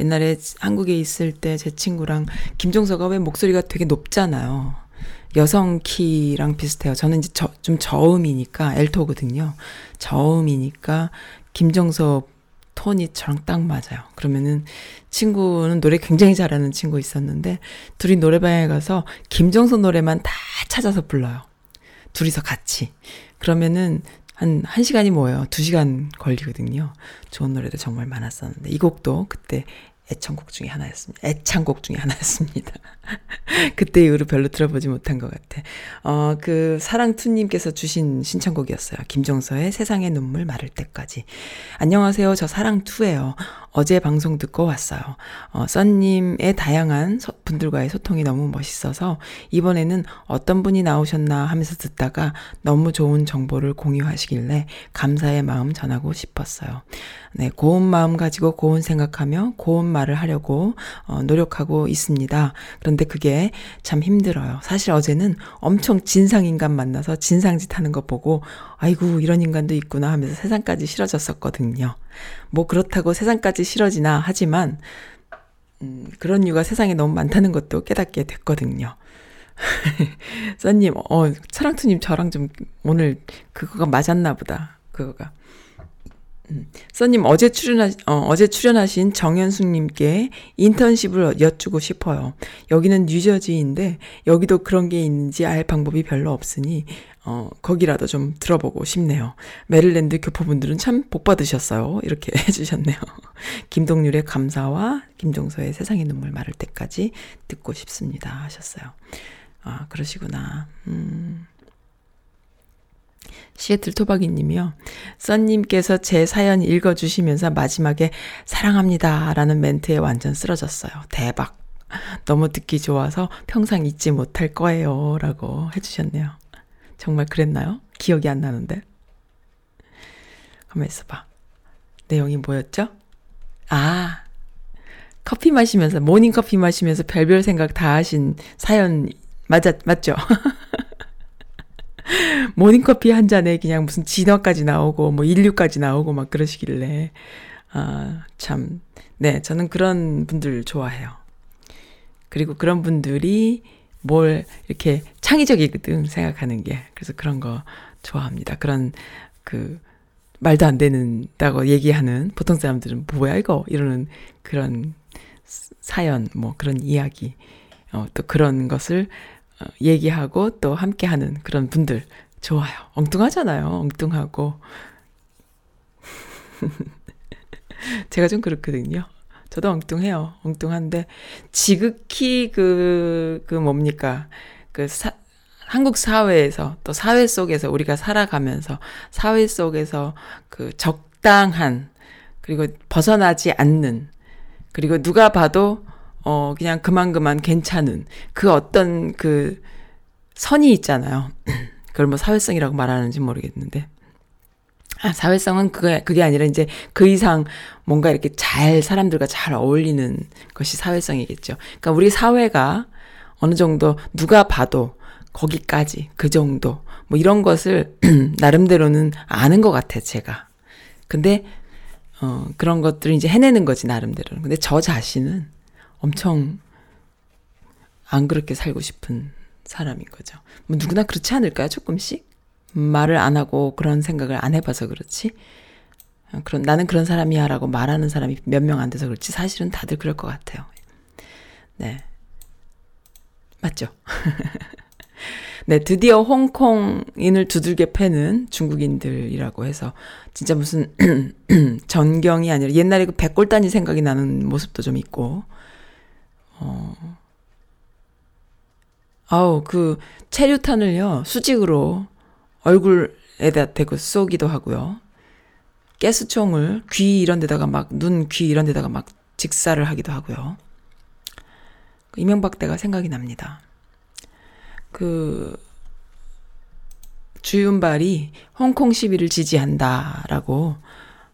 옛날에 한국에 있을 때 제 친구랑 김종서가 왜 목소리가 되게 높잖아요. 여성 키랑 비슷해요. 저는 이제 저, 좀 저음이니까, 엘토거든요. 저음이니까 김종서 톤이 저랑 딱 맞아요. 그러면은 친구는 노래 굉장히 잘하는 친구 있었는데, 둘이 노래방에 가서 김종서 노래만 다 찾아서 불러요. 둘이서 같이. 그러면은 한, 한 시간이 뭐예요? 두 시간 걸리거든요. 좋은 노래도 정말 많았었는데, 이 곡도 그때 애창곡 중에 하나였습니다. 애창곡 중에 하나였습니다. 그때 이후로 별로 들어보지 못한 것 같아. 어, 그, 사랑투님께서 주신 신청곡이었어요. 김종서의 세상의 눈물 마를 때까지. 안녕하세요. 저 사랑투예요. 어제 방송 듣고 왔어요. 어, 썬님의 다양한 소- 분들과의 소통이 너무 멋있어서 이번에는 어떤 분이 나오셨나 하면서 듣다가 너무 좋은 정보를 공유하시길래 감사의 마음 전하고 싶었어요. 네, 고운 마음 가지고 고운 생각하며 고운 말을 하려고 어, 노력하고 있습니다. 그런데 그게 참 힘들어요. 사실 어제는 엄청 진상인간 만나서 진상짓 하는 거 보고 아이고 이런 인간도 있구나 하면서 세상까지 싫어졌었거든요. 뭐 그렇다고 세상까지 싫어지나 하지만 음, 그런 이유가 세상에 너무 많다는 것도 깨닫게 됐거든요. 써님, 어, 사랑투님 저랑 좀 오늘 그거가 맞았나 보다. 그거가. 음, 써님 어제 출연하 어, 어제 출연하신 정현숙님께 인턴십을 여쭈고 싶어요. 여기는 뉴저지인데 여기도 그런 게 있는지 알 방법이 별로 없으니 어, 거기라도 좀 들어보고 싶네요. 메릴랜드 교포분들은 참 복 받으셨어요. 이렇게 해주셨네요. 김동률의 감사와 김종서의 세상의 눈물 마를 때까지 듣고 싶습니다. 하셨어요. 아 그러시구나. 음. 시애틀 토박이 님이요. 썬님께서 제 사연 읽어주시면서 마지막에 사랑합니다 라는 멘트에 완전 쓰러졌어요. 대박. 너무 듣기 좋아서 평생 잊지 못할 거예요. 라고 해주셨네요. 정말 그랬나요? 기억이 안 나는데. 가만 있어봐. 내용이 뭐였죠? 아, 커피 마시면서, 모닝 커피 마시면서 별별 생각 다 하신 사연, 맞았, 맞죠? 모닝커피 한 잔에 그냥 무슨 진화까지 나오고 뭐 인류까지 나오고 막 그러시길래 아, 참. 네, 저는 그런 분들 좋아해요. 그리고 그런 분들이 뭘 이렇게 창의적이거든 생각하는 게. 그래서 그런 거 좋아합니다. 그런 그 말도 안 되는다고 얘기하는 보통 사람들은 뭐야 이거 이러는 그런 사연 뭐 그런 이야기 어, 또 그런 것을 어, 얘기하고 또 함께 하는 그런 분들 좋아요. 엉뚱하잖아요. 엉뚱하고. 제가 좀 그렇거든요. 저도 엉뚱해요. 엉뚱한데 지극히 그, 그 뭡니까. 그 사, 한국 사회에서 또 사회 속에서 우리가 살아가면서 사회 속에서 그 적당한 그리고 벗어나지 않는 그리고 누가 봐도 어 그냥 그만 그만 괜찮은 그 어떤 그 선이 있잖아요. 그걸 뭐 사회성이라고 말하는지 모르겠는데 아, 사회성은 그게, 그게 아니라 이제 그 이상 뭔가 이렇게 잘 사람들과 잘 어울리는 것이 사회성이겠죠. 그러니까 우리 사회가 어느 정도 누가 봐도 거기까지 그 정도 뭐 이런 것을 나름대로는 아는 것 같아 제가. 근데 어 그런 것들을 이제 해내는 거지 나름대로는. 근데 저 자신은 엄청 안 그렇게 살고 싶은 사람인 거죠. 뭐 누구나 그렇지 않을까요? 조금씩 말을 안 하고 그런 생각을 안 해봐서 그렇지. 어, 그런 나는 그런 사람이야 라고 말하는 사람이 몇 명 안 돼서 그렇지 사실은 다들 그럴 것 같아요. 네. 맞죠? 네, 드디어 홍콩인을 두들겨 패는 중국인들이라고 해서 진짜 무슨 전경이 아니라 옛날에 그 백골단이 생각이 나는 모습도 좀 있고 어 아우 그 체류탄을요 수직으로 얼굴에다 대고 쏘기도 하고요. 가스총을 귀 이런 데다가 막 눈 귀 이런 데다가 막 직사를 하기도 하고요. 그 이명박 때가 생각이 납니다. 그 주윤발이 홍콩 시위를 지지한다라고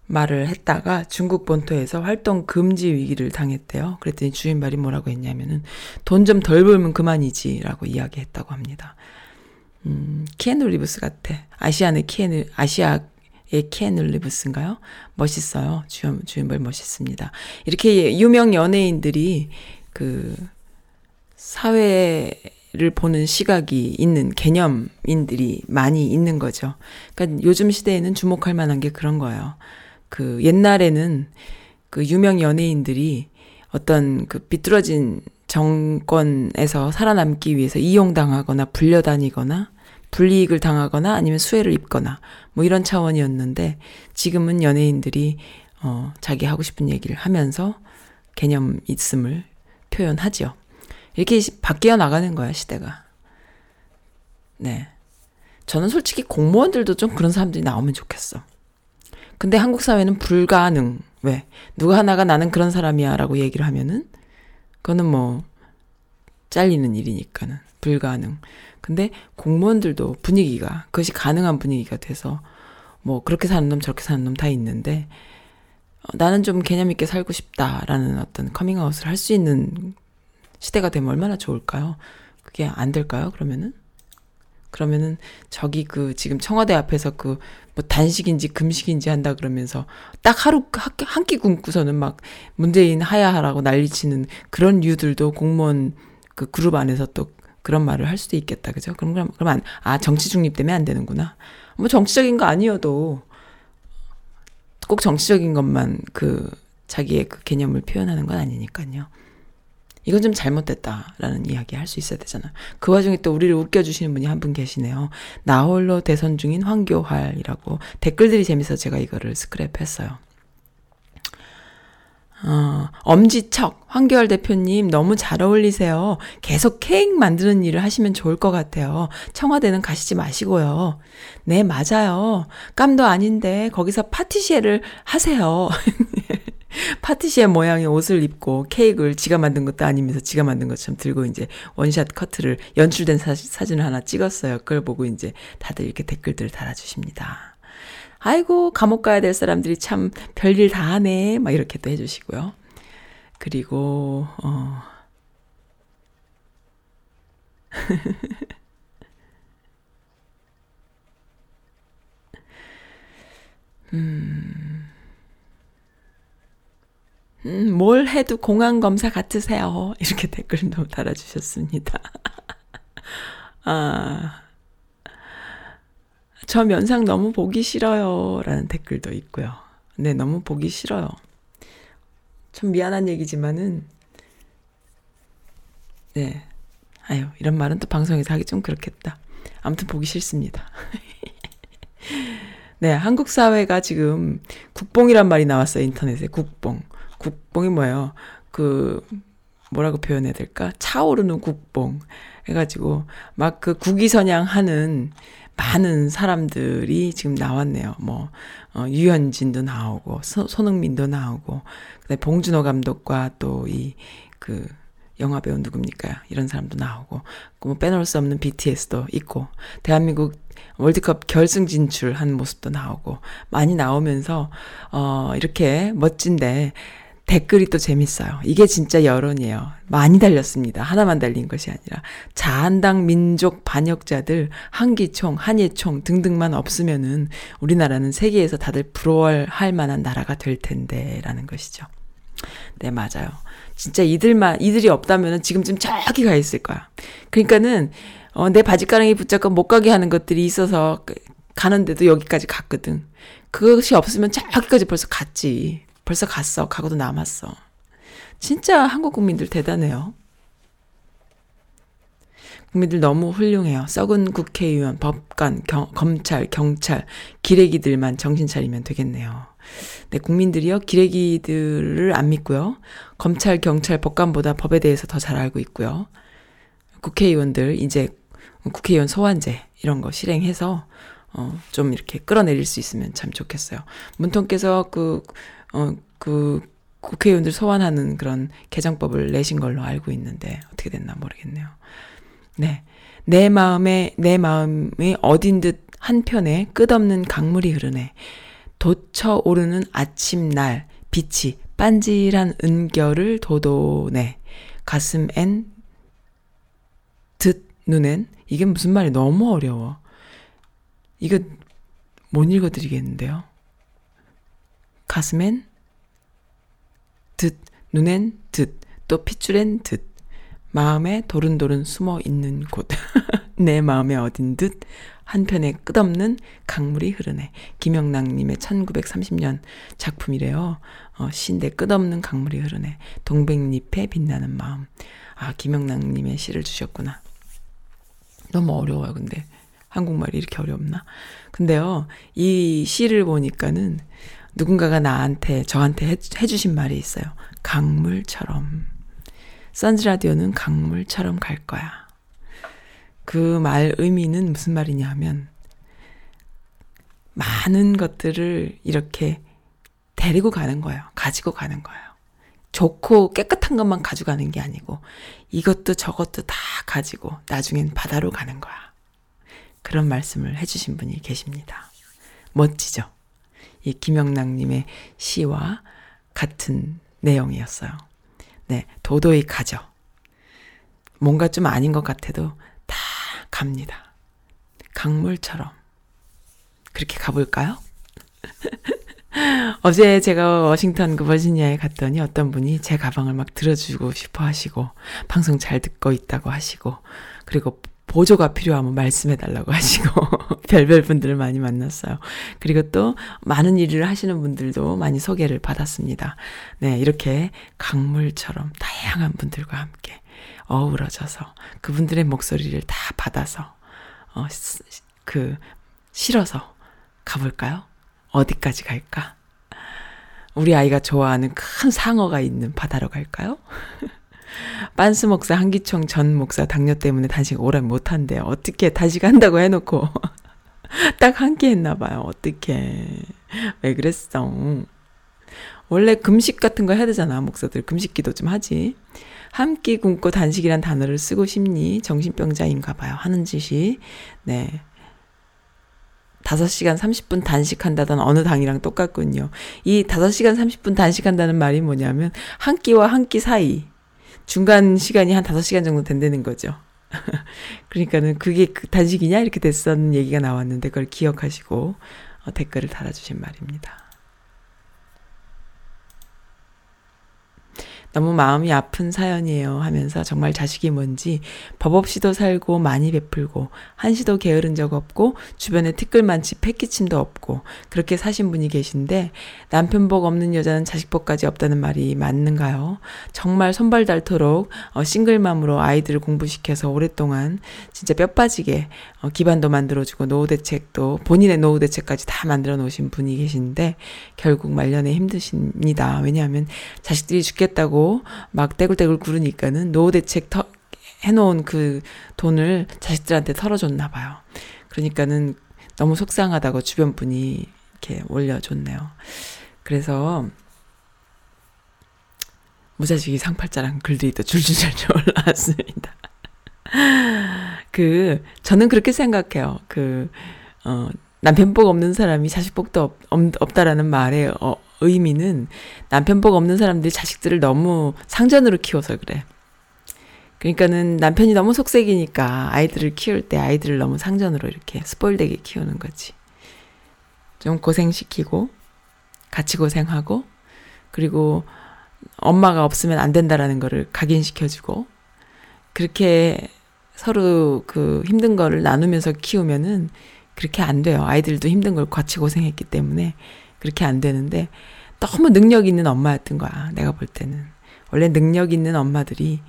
말을 했다가 중국 본토에서 활동 금지 위기를 당했대요. 그랬더니 주인발이 뭐라고 했냐면은 돈 좀 덜 벌면 그만이지라고 이야기했다고 합니다. 음, 키에누 리브스 같아. 아시아의 키에누 아시아 의 키에누 리브스인가요? 멋있어요. 주연 주인발 멋있습니다. 이렇게 유명 연예인들이 그 사회를 보는 시각이 있는 개념인들이 많이 있는 거죠. 그러니까 요즘 시대에는 주목할 만한 게 그런 거예요. 그 옛날에는 그 유명 연예인들이 어떤 그 비뚤어진 정권에서 살아남기 위해서 이용당하거나 불려다니거나 불이익을 당하거나 아니면 수혜를 입거나 뭐 이런 차원이었는데 지금은 연예인들이 어 자기 하고 싶은 얘기를 하면서 개념 있음을 표현하죠. 이렇게 바뀌어 나가는 거야, 시대가. 네. 저는 솔직히 공무원들도 좀 그런 사람들이 나오면 좋겠어. 근데 한국 사회는 불가능. 왜? 누가 하나가 나는 그런 사람이야 라고 얘기를 하면은, 그거는 뭐, 잘리는 일이니까는. 불가능. 근데 공무원들도 분위기가, 그것이 가능한 분위기가 돼서, 뭐, 그렇게 사는 놈, 저렇게 사는 놈 다 있는데, 어, 나는 좀 개념 있게 살고 싶다라는 어떤 커밍아웃을 할 수 있는 시대가 되면 얼마나 좋을까요? 그게 안 될까요? 그러면은? 그러면은 저기 그 지금 청와대 앞에서 그 뭐 단식인지 금식인지 한다 그러면서 딱 하루 한 끼 굶고서는 막 문재인 하야하라고 난리치는 그런 류들도 공무원 그 그룹 안에서 또 그런 말을 할 수도 있겠다. 그죠? 그럼 그럼 그럼 아 정치 중립 때문에 안 되는구나. 뭐 정치적인 거 아니어도 꼭 정치적인 것만 그 자기의 그 개념을 표현하는 건 아니니까요. 이건 좀 잘못됐다라는 이야기 할 수 있어야 되잖아. 그 와중에 또 우리를 웃겨주시는 분이 한 분 계시네요. 나 홀로 대선 중인 황교활이라고 댓글들이 재밌어 제가 이거를 스크랩 했어요. 어, 엄지척, 황교안 대표님 너무 잘 어울리세요. 계속 케이크 만드는 일을 하시면 좋을 것 같아요. 청와대는 가시지 마시고요. 네, 맞아요. 깜도 아닌데 거기서 파티시에를 하세요. 파티시에 모양의 옷을 입고 케이크를 지가 만든 것도 아니면서 지가 만든 것처럼 들고 이제 원샷 커트를 연출된 사, 사진을 하나 찍었어요. 그걸 보고 이제 다들 이렇게 댓글들을 달아주십니다. 아이고, 감옥 가야 될 사람들이 참 별일 다 하네. 막 이렇게 또 해주시고요. 그리고, 어. 음. 음, 뭘 해도 공안검사 같으세요. 이렇게 댓글도 달아주셨습니다. 아, 저 면상 너무 보기 싫어요. 라는 댓글도 있고요. 네, 너무 보기 싫어요. 참 미안한 얘기지만은, 네. 아유, 이런 말은 또 방송에서 하기 좀 그렇겠다. 아무튼 보기 싫습니다. 네, 한국 사회가 지금 국뽕이란 말이 나왔어요. 인터넷에 국뽕. 국뽕이 뭐예요? 그 뭐라고 표현해야 될까? 차오르는 국뽕 해가지고 막 그 국위선양하는 많은 사람들이 지금 나왔네요. 뭐 어, 유현진도 나오고 소, 손흥민도 나오고 그다음에 봉준호 감독과 또 이 그 영화 배우 누굽니까? 이런 사람도 나오고 뭐 빼놓을 수 없는 BTS도 있고 대한민국 월드컵 결승 진출한 모습도 나오고 많이 나오면서 어 이렇게 멋진데 댓글이 또 재밌어요. 이게 진짜 여론이에요. 많이 달렸습니다. 하나만 달린 것이 아니라 자한당 민족 반역자들 한기총, 한예총 등등만 없으면은 우리나라는 세계에서 다들 부러워할 만한 나라가 될 텐데라는 것이죠. 네, 맞아요. 진짜 이들만 이들이 없다면은 지금쯤 저기 가 있을 거야. 그러니까는 어, 내 바지가랑이 붙잡고 못 가게 하는 것들이 있어서 가는데도 여기까지 갔거든. 그것이 없으면 저기까지 벌써 갔지. 벌써 갔어. 가고도 남았어. 진짜 한국 국민들 대단해요. 국민들 너무 훌륭해요. 썩은 국회의원, 법관, 경, 검찰, 경찰, 기레기들만 정신 차리면 되겠네요. 네, 국민들이요, 기레기들을 안 믿고요. 검찰, 경찰, 법관보다 법에 대해서 더 잘 알고 있고요. 국회의원들, 이제 국회의원 소환제, 이런 거 실행해서, 어, 좀 이렇게 끌어내릴 수 있으면 참 좋겠어요. 문통께서 그, 어, 그 국회의원들 소환하는 그런 개정법을 내신 걸로 알고 있는데 어떻게 됐나 모르겠네요. 네. 내 마음에, 내 마음이 어딘 듯 한편에 끝없는 강물이 흐르네. 돋쳐 오르는 아침 날, 빛이 빤질한 은결을 도도네. 가슴엔, 듯 눈엔, 이게 무슨 말이 너무 어려워. 이거 못 읽어드리겠는데요. 가슴엔 듯, 눈엔 듯, 또 핏줄엔 듯, 마음에 도른도른 숨어 있는 곳. 내 마음에 어딘 듯, 한편에 끝없는 강물이 흐르네. 김영락님의 1930년 작품이래요. 어, 시인데 끝없는 강물이 흐르네. 동백잎에 빛나는 마음. 아, 김영락님의 시를 주셨구나. 너무 어려워요, 근데. 한국말이 이렇게 어렵나? 근데요, 이 시를 보니까는 누군가가 나한테, 저한테 해, 해주신 말이 있어요. 강물처럼. 선즈라디오는 강물처럼 갈 거야. 그 말 의미는 무슨 말이냐 하면, 많은 것들을 이렇게 데리고 가는 거예요. 가지고 가는 거예요. 좋고 깨끗한 것만 가져가는 게 아니고, 이것도 저것도 다 가지고 나중엔 바다로 가는 거야. 그런 말씀을 해주신 분이 계십니다. 멋지죠? 이 김영락님의 시와 같은 내용이었어요. 네, 도도히 가죠. 뭔가 좀 아닌 것 같아도 다 갑니다. 강물처럼. 그렇게 가볼까요? 어제 제가 워싱턴 그 버지니아에 갔더니 어떤 분이 제 가방을 막 들어주고 싶어 하시고, 방송 잘 듣고 있다고 하시고, 그리고 보조가 필요하면 말씀해 달라고 하시고 별별 분들을 많이 만났어요. 그리고 또 많은 일을 하시는 분들도 많이 소개를 받았습니다. 네, 이렇게 강물처럼 다양한 분들과 함께 어우러져서 그분들의 목소리를 다 받아서 어, 그 실어서 가볼까요? 어디까지 갈까? 우리 아이가 좋아하는 큰 상어가 있는 바다로 갈까요? 빤스 목사, 한기총 전 목사 당뇨 때문에 단식 오래 못 한대요. 어떻게 단식 한다고 해놓고 딱 한 끼 했나 봐요. 어떻게 왜 그랬어? 원래 금식 같은 거 해야 되잖아. 목사들 금식 기도 좀 하지. 한 끼 굶고 단식이란 단어를 쓰고 싶니? 정신병자인가 봐요. 하는 짓이. 네. 5시간 30분 단식한다던 어느 당이랑 똑같군요. 이 5시간 30분 단식한다는 말이 뭐냐면 한 끼와 한 끼 사이 중간 시간이 한 5시간 정도 된다는 거죠. 그러니까는 그게 그 단식이냐 이렇게 됐었는 얘기가 나왔는데 그걸 기억하시고 어, 댓글을 달아주신 말입니다. 너무 마음이 아픈 사연이에요 하면서 정말 자식이 뭔지 법 없이도 살고 많이 베풀고 한시도 게으른 적 없고 주변에 티끌만치 패기침도 없고 그렇게 사신 분이 계신데 남편 복 없는 여자는 자식 복까지 없다는 말이 맞는가요? 정말 손발 닳도록 어, 싱글맘으로 아이들을 공부시켜서 오랫동안 진짜 뼈 빠지게 어, 기반도 만들어주고 노후 대책도 본인의 노후 대책까지 다 만들어 놓으신 분이 계신데 결국 말년에 힘드십니다. 왜냐하면 자식들이 죽겠다고 막 떼굴떼굴 구르니까는 노후 대책 터, 해놓은 그 돈을 자식들한테 털어줬나 봐요. 그러니까는 너무 속상하다고 주변 분이 이렇게 올려줬네요. 그래서 무자식이 상팔자랑 글들이 또 줄줄줄 줄 올라왔습니다. 그, 저는 그렇게 생각해요. 그, 어, 남편복 없는 사람이 자식복도 없, 없 다라는 말의 어, 의미는 남편복 없는 사람들이 자식들을 너무 상전으로 키워서 그래. 그러니까는 남편이 너무 속색이니까 아이들을 키울 때 아이들을 너무 상전으로 이렇게 스포일되게 키우는 거지. 좀 고생시키고, 같이 고생하고, 그리고 엄마가 없으면 안 된다라는 거를 각인시켜주고, 그렇게 서로 그 힘든 거를 나누면서 키우면은 그렇게 안 돼요. 아이들도 힘든 걸 같이 고생했기 때문에 그렇게 안 되는데 너무 능력 있는 엄마였던 거야. 내가 볼 때는. 원래 능력 있는 엄마들이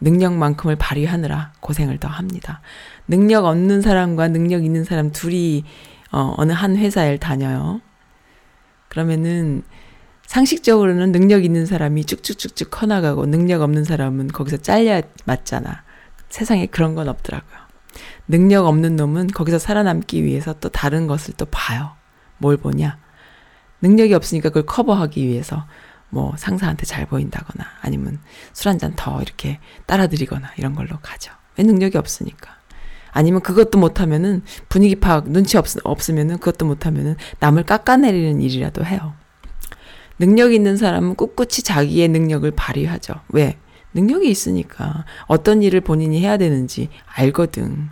능력만큼을 발휘하느라 고생을 더 합니다. 능력 없는 사람과 능력 있는 사람 둘이 어, 어느 한 회사에 다녀요. 그러면은 상식적으로는 능력 있는 사람이 쭉쭉쭉쭉 커나가고 능력 없는 사람은 거기서 잘려 맞잖아. 세상에 그런 건 없더라고요. 능력 없는 놈은 거기서 살아남기 위해서 또 다른 것을 또 봐요. 뭘 보냐? 능력이 없으니까 그걸 커버하기 위해서 뭐 상사한테 잘 보인다거나 아니면 술 한 잔 더 이렇게 따라드리거나 이런 걸로 가죠. 왜 능력이 없으니까. 아니면 그것도 못하면은 분위기 파악 눈치 없, 없으면은 그것도 못하면은 남을 깎아내리는 일이라도 해요. 능력 있는 사람은 꿋꿋이 자기의 능력을 발휘하죠. 왜? 능력이 있으니까 어떤 일을 본인이 해야 되는지 알거든.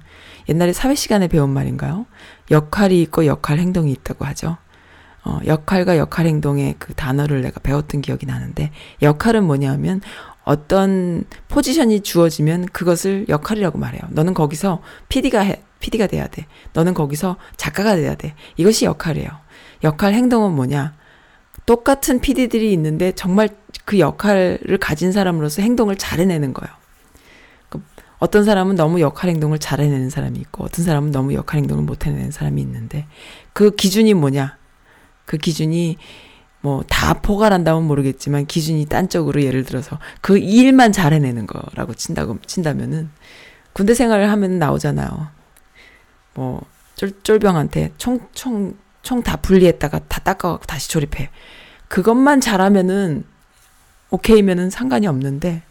옛날에 사회 시간에 배운 말인가요? 역할이 있고 역할 행동이 있다고 하죠. 어, 역할과 역할 행동의 그 단어를 내가 배웠던 기억이 나는데 역할은 뭐냐면 어떤 포지션이 주어지면 그것을 역할이라고 말해요. 너는 거기서 PD가 해, PD가 돼야 돼. 너는 거기서 작가가 돼야 돼. 이것이 역할이에요. 역할 행동은 뭐냐? 똑같은 PD들이 있는데 정말 그 역할을 가진 사람으로서 행동을 잘 해내는 거예요. 그 어떤 사람은 너무 역할 행동을 잘 해내는 사람이 있고 어떤 사람은 너무 역할 행동을 못 해내는 사람이 있는데 그 기준이 뭐냐? 그 기준이 뭐 다 포괄한다면 모르겠지만 기준이 딴 쪽으로 예를 들어서 그 일만 잘 해내는 거라고 친다고 친다면은 군대 생활을 하면 나오잖아요. 뭐 쫄, 쫄병한테 총 총 총 다 분리했다가 다 닦아갖고 다시 조립해. 그것만 잘하면은 오케이면은 상관이 없는데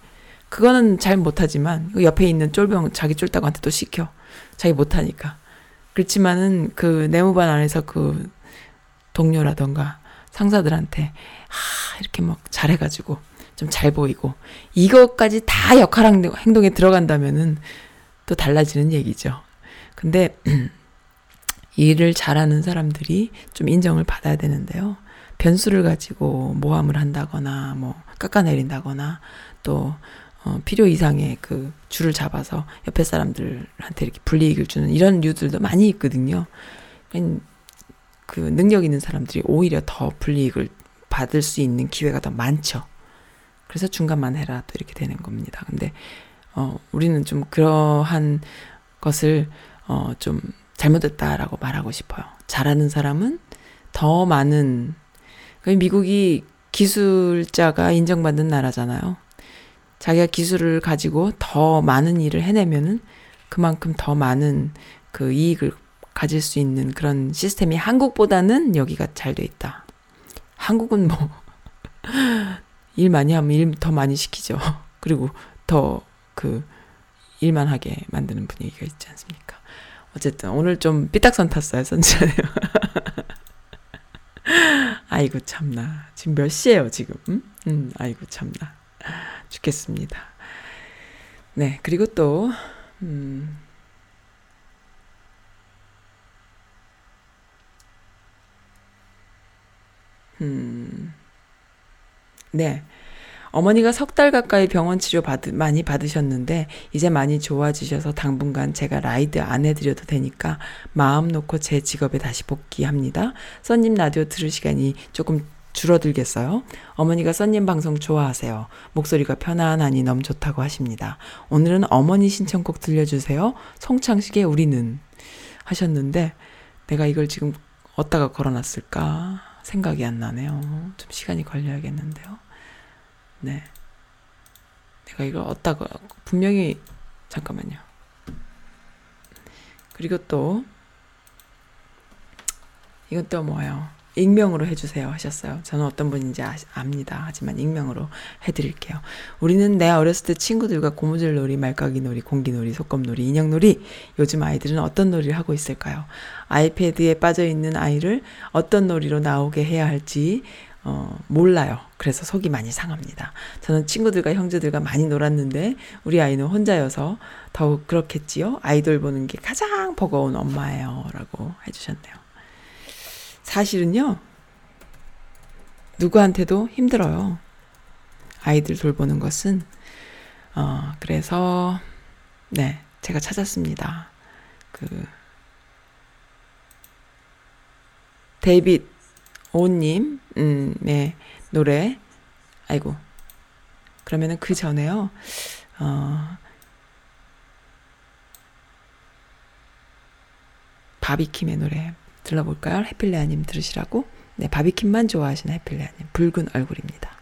그거는 잘 못하지만 그 옆에 있는 쫄병 자기 쫄다구한테 또 시켜 자기 못하니까 그렇지만은 그 내무반 안에서 그 동료라던가 상사들한테 아 이렇게 막 잘해가지고 좀 잘 보이고 이것까지 다 역할 행동에 들어간다면은 또 달라지는 얘기죠. 근데 일을 잘하는 사람들이 좀 인정을 받아야 되는데요. 변수를 가지고 모함을 한다거나 뭐 깎아내린다거나 또 어, 필요 이상의 그 줄을 잡아서 옆에 사람들한테 이렇게 불이익을 주는 이런 류들도 많이 있거든요. 그 능력 있는 사람들이 오히려 더 불이익을 받을 수 있는 기회가 더 많죠. 그래서 중간만 해라 또 이렇게 되는 겁니다. 근데 어 우리는 좀 그러한 것을 어 좀 잘못됐다라고 말하고 싶어요. 잘하는 사람은 더 많은 그 미국이 기술자가 인정받는 나라잖아요. 자기가 기술을 가지고 더 많은 일을 해내면은 그만큼 더 많은 그 이익을 가질 수 있는 그런 시스템이 한국보다는 여기가 잘 돼 있다. 한국은 뭐, 일 많이 하면 일 더 많이 시키죠. 그리고 더 그 일만 하게 만드는 분위기가 있지 않습니까? 어쨌든 오늘 좀 삐딱선 탔어요, 선지자네요. 아이고 참나. 지금 몇 시예요, 지금? 음? 음, 아이고 참나. 죽겠습니다. 네, 그리고 또 음, 음, 네. 어머니가 석 달 가까이 병원 치료 받, 많이 받으셨는데 이제 많이 좋아지셔서 당분간 제가 라이드 안 해드려도 되니까 마음 놓고 제 직업에 다시 복귀합니다. 써님 라디오 들을 시간이 조금 줄어들겠어요. 어머니가 써님 방송 좋아하세요. 목소리가 편안하니 너무 좋다고 하십니다. 오늘은 어머니 신청곡 들려주세요. 송창식의 우리는 하셨는데 내가 이걸 지금 어디다가 걸어놨을까 생각이 안 나네요. 좀 시간이 걸려야겠는데요. 네. 내가 이걸 어디다가 분명히 잠깐만요. 그리고 또 이건 또 뭐예요? 익명으로 해주세요 하셨어요. 저는 어떤 분인지 아, 압니다. 하지만 익명으로 해드릴게요. 우리는 내 어렸을 때 친구들과 고무줄 놀이, 말까기 놀이, 공기 놀이, 소꿉 놀이, 인형 놀이. 요즘 아이들은 어떤 놀이를 하고 있을까요? 아이패드에 빠져 있는 아이를 어떤 놀이로 나오게 해야 할지 어, 몰라요. 그래서 속이 많이 상합니다. 저는 친구들과 형제들과 많이 놀았는데 우리 아이는 혼자여서 더욱 그렇겠지요. 아이돌 보는 게 가장 버거운 엄마예요. 라고 해주셨네요. 사실은요, 누구한테도 힘들어요. 아이들 돌보는 것은. 어, 그래서, 네, 제가 찾았습니다. 그, 데이빗 오님, 음, 네, 노래. 아이고. 그러면은 그 전에요, 어, 바비킴의 노래 들러볼까요? 해필레아님 들으시라고. 네, 바비킴만 좋아하시는 해필레아님. 붉은 얼굴입니다.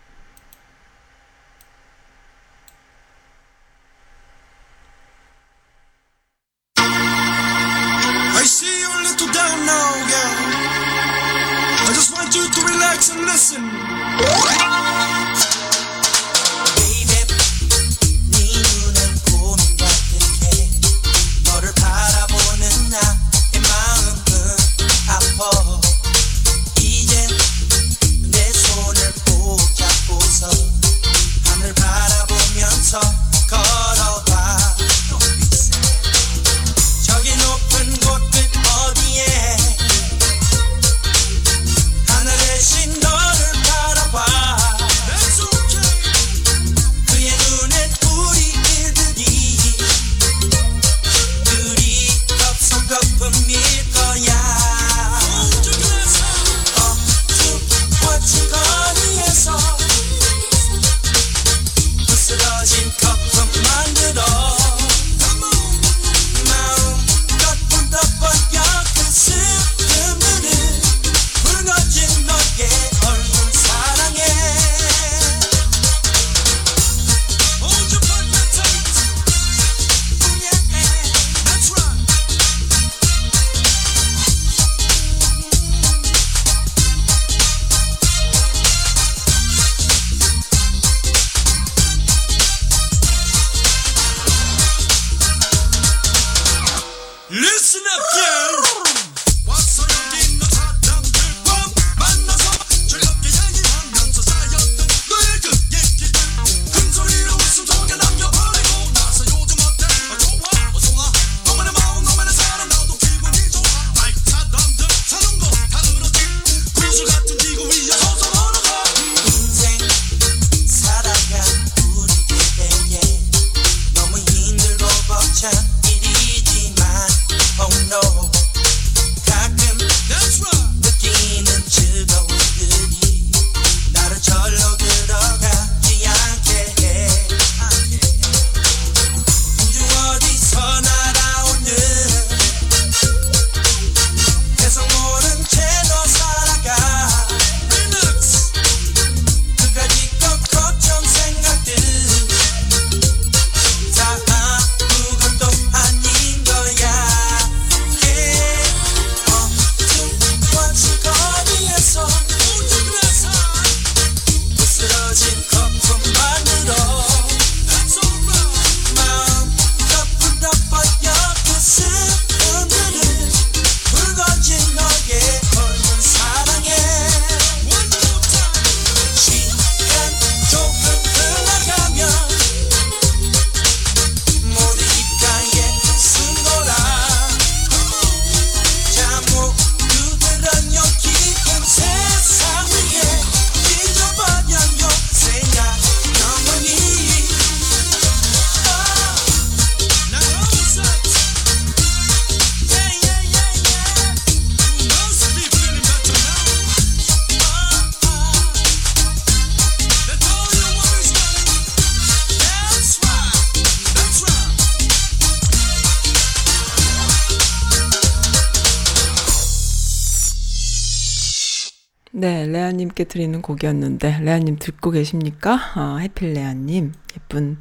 레아님께 드리는 곡이었는데, 레아님 듣고 계십니까? 어, 해필레아님. 예쁜,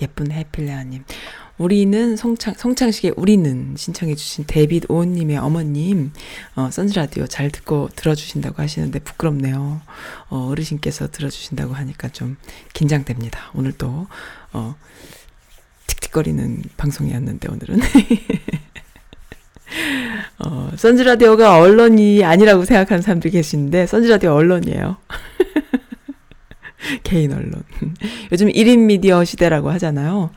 예쁜 해필레아님. 우리는 송창, 송창식의 우리는 신청해주신 데빗 오은님의 어머님, 어, 선즈 라디오 잘 듣고 들어주신다고 하시는데 부끄럽네요. 어, 어르신께서 들어주신다고 하니까 좀 긴장됩니다. 오늘 또, 어, 틱틱거리는 방송이었는데, 오늘은. 어, 선즈라디오가 언론이 아니라고 생각하는 사람들이 계시는데, 선즈라디오 언론이에요. 개인 언론. 요즘 1인 미디어 시대라고 하잖아요.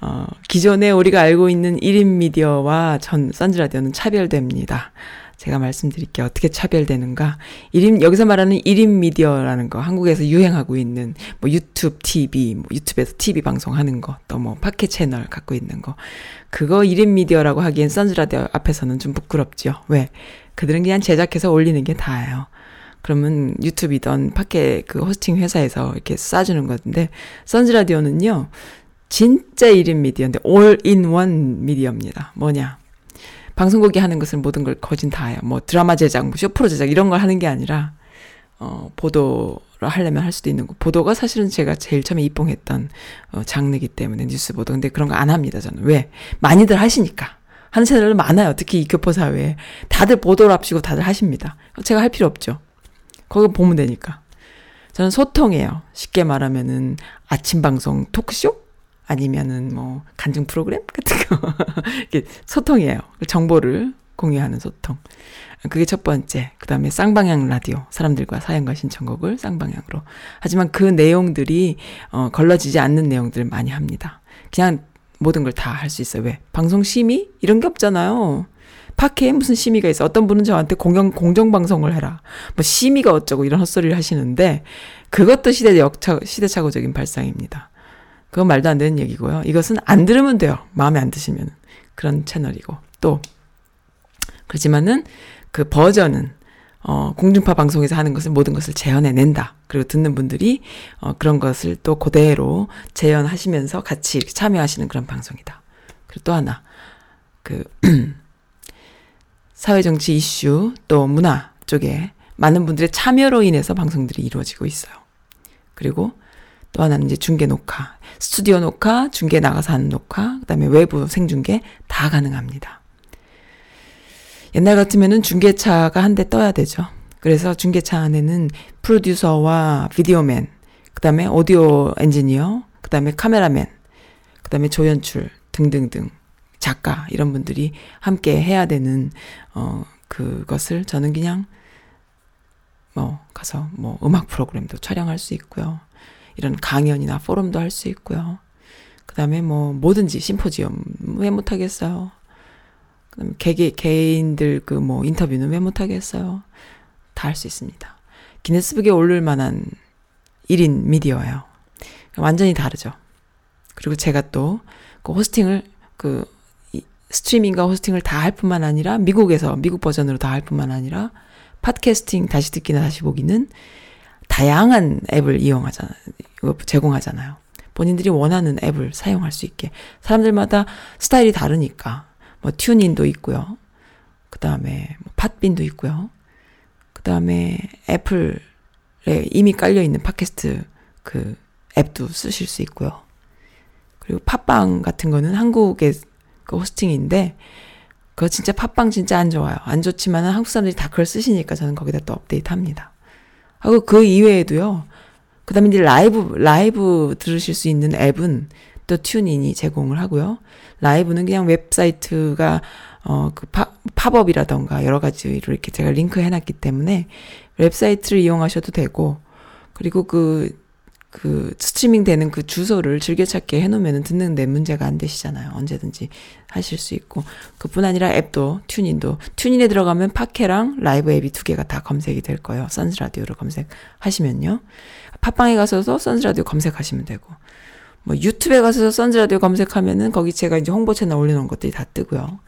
어, 기존에 우리가 알고 있는 1인 미디어와 전 선즈라디오는 차별됩니다. 제가 말씀드릴게요. 어떻게 차별되는가. 1인, 여기서 말하는 1인 미디어라는 거, 한국에서 유행하고 있는, 뭐 유튜브 TV, 뭐 유튜브에서 TV 방송하는 거, 또뭐 팟캐 채널 갖고 있는 거. 그거 1인 미디어라고 하기엔 선즈라디오 앞에서는 좀 부끄럽죠. 왜? 그들은 그냥 제작해서 올리는 게 다예요. 그러면 유튜브이던 팟캐 그 호스팅 회사에서 이렇게 쏴주는 건데, 선즈라디오는요, 진짜 1인 미디어인데, 올인원 미디어입니다. 뭐냐. 방송국이 하는 것은 모든 걸 거진 다 해요. 뭐 드라마 제작, 뭐 쇼프로 제작 이런 걸 하는 게 아니라 어 보도를 하려면 할 수도 있는 거. 보도가 사실은 제가 제일 처음에 입봉했던 어 장르기 때문에 뉴스 보도. 근데 그런 거 안 합니다, 저는. 왜? 많이들 하시니까. 하는 채널 많아요. 특히 이 교포 사회에. 다들 보도를 합시고 다들 하십니다. 제가 할 필요 없죠. 거기 보면 되니까. 저는 소통이에요. 쉽게 말하면은 아침 방송 토크쇼? 아니면은 뭐 간증 프로그램 같은 거 이게 소통이에요. 정보를 공유하는 소통. 그게 첫 번째. 그 다음에 쌍방향 라디오. 사람들과 사연과 신청곡을 쌍방향으로. 하지만 그 내용들이 어 걸러지지 않는 내용들을 많이 합니다. 그냥 모든 걸 다 할 수 있어요. 왜? 방송 심의 이런 게 없잖아요. 팟캐에 무슨 심의가 있어? 어떤 분은 저한테 공영 공정 방송을 해라. 뭐 심의가 어쩌고 이런 헛소리를 하시는데 그것도 시대 역차 시대착오적인 발상입니다. 그건 말도 안 되는 얘기고요. 이것은 안 들으면 돼요. 마음에 안 드시면. 그런 채널이고. 또, 그렇지만은 그 버전은, 어, 공중파 방송에서 하는 것을 모든 것을 재현해낸다. 그리고 듣는 분들이, 어, 그런 것을 또 그대로 재현하시면서 같이 이렇게 참여하시는 그런 방송이다. 그리고 또 하나, 그, 사회정치 이슈, 또 문화 쪽에 많은 분들의 참여로 인해서 방송들이 이루어지고 있어요. 그리고 또 하나는 이제 중계 녹화, 스튜디오 녹화, 중계 나가서 하는 녹화, 그다음에 외부 생중계 다 가능합니다. 옛날 같으면은 중계차가 한 대 떠야 되죠. 그래서 중계차 안에는 프로듀서와 비디오맨, 그다음에 오디오 엔지니어, 그다음에 카메라맨, 그다음에 조연출 등등등 작가 이런 분들이 함께 해야 되는 어 그것을 저는 그냥 뭐 가서 뭐 음악 프로그램도 촬영할 수 있고요. 이런 강연이나 포럼도 할 수 있고요. 그 다음에 뭐 뭐든지 심포지엄 왜 못하겠어요. 그 다음에 개개, 개인들 그 뭐 인터뷰는 왜 못하겠어요. 다 할 수 있습니다. 기네스북에 오를 만한 1인 미디어예요. 완전히 다르죠. 그리고 제가 또 그 호스팅을 그 스트리밍과 호스팅을 다 할 뿐만 아니라 미국에서 미국 버전으로 다 할 뿐만 아니라 팟캐스팅 다시 듣기나 다시 보기는 다양한 앱을 이용하잖아요. 제공하잖아요. 본인들이 원하는 앱을 사용할 수 있게. 사람들마다 스타일이 다르니까. 뭐 튜닝도 있고요. 그 다음에 뭐 팟빈도 있고요. 그 다음에 애플에 이미 깔려있는 팟캐스트 그 앱도 쓰실 수 있고요. 그리고 팟빵 같은 거는 한국의 그 호스팅인데, 그거 진짜 팟빵 진짜 안 좋아요. 안 좋지만은 한국 사람들이 다 그걸 쓰시니까 저는 거기다 또 업데이트 합니다. 하고 그 이외에도요. 그 다음에 이제 라이브, 라이브 들으실 수 있는 앱은 또 TuneIn이 제공을 하고요. 라이브는 그냥 웹사이트가, 어, 그 파, 팝업이라던가 여러 가지로 이렇게 제가 링크 해 놨기 때문에 웹사이트를 이용하셔도 되고, 그리고 그, 그 스트리밍 되는 그 주소를 즐겨찾기 해놓으면 듣는데 문제가 안 되시잖아요. 언제든지 하실 수 있고. 그뿐 아니라 앱도, TuneIn도. TuneIn에 들어가면 팟캐랑 라이브 앱이 두 개가 다 검색이 될 거예요. 선즈라디오를 검색하시면요. 팟빵에 가서도 선즈라디오 검색하시면 되고. 뭐 유튜브에 가서 선즈라디오 검색하면은 거기 제가 이제 홍보 채널 올려놓은 것들이 다 뜨고요.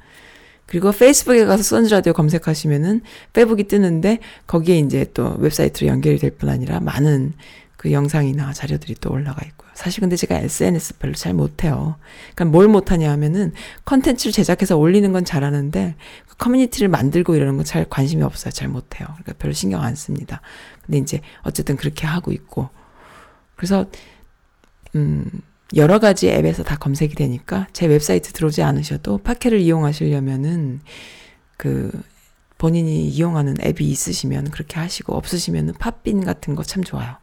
그리고 페이스북에 가서 선즈라디오 검색하시면은 페북이 뜨는데 거기에 이제 또 웹사이트로 연결이 될 뿐 아니라 많은 그 영상이나 자료들이 또 올라가 있고요. 사실 근데 제가 SNS 별로 잘 못해요. 그러니까 뭘 못하냐 하면은 컨텐츠를 제작해서 올리는 건 잘하는데 그 커뮤니티를 만들고 이러는 건 잘 관심이 없어요. 잘 못해요. 그러니까 별로 신경 안 씁니다. 근데 이제 어쨌든 그렇게 하고 있고 그래서 음 여러 가지 앱에서 다 검색이 되니까 제 웹사이트 들어오지 않으셔도 파케를 이용하시려면은 그 본인이 이용하는 앱이 있으시면 그렇게 하시고 없으시면은 팟빈 같은 거 참 좋아요.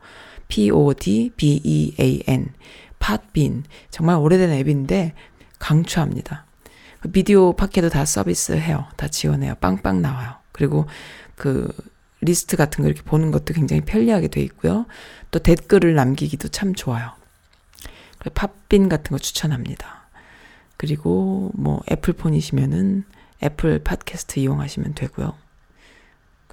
P-O-D-B-E-A-N. 팟빈. 정말 오래된 앱인데 강추합니다. 그 비디오 팟캐도 다 서비스해요. 다 지원해요. 빵빵 나와요. 그리고 그 리스트 같은 거 이렇게 보는 것도 굉장히 편리하게 돼 있고요. 또 댓글을 남기기도 참 좋아요. 팟빈 같은 거 추천합니다. 그리고 뭐 애플폰이시면은 애플 팟캐스트 이용하시면 되고요.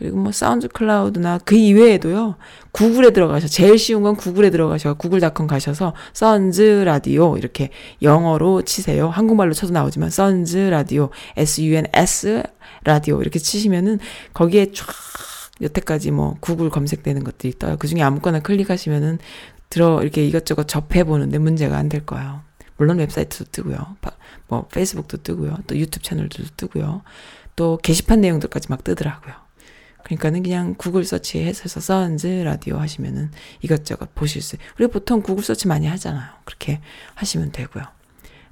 그리고 뭐 사운드 클라우드나 그 이외에도요. 구글에 들어가셔. 제일 쉬운 건 구글에 들어가셔. 구글닷컴 가셔서 선즈 라디오 이렇게 영어로 치세요. 한국말로 쳐도 나오지만 선즈 라디오 S U N S 라디오 이렇게 치시면은 거기에 쫙 여태까지 뭐 구글 검색되는 것들이 떠요. 그 중에 아무거나 클릭하시면은 들어 이렇게 이것저것 접해 보는데 문제가 안 될 거예요. 물론 웹사이트도 뜨고요. 뭐 페이스북도 뜨고요. 또 유튜브 채널도 뜨고요. 또 게시판 내용들까지 막 뜨더라고요. 그러니까는 그냥 구글 search해서 선즈 라디오 하시면은 이것저것 보실 수. 우리 보통 구글 서치 많이 하잖아요. 그렇게 하시면 되고요.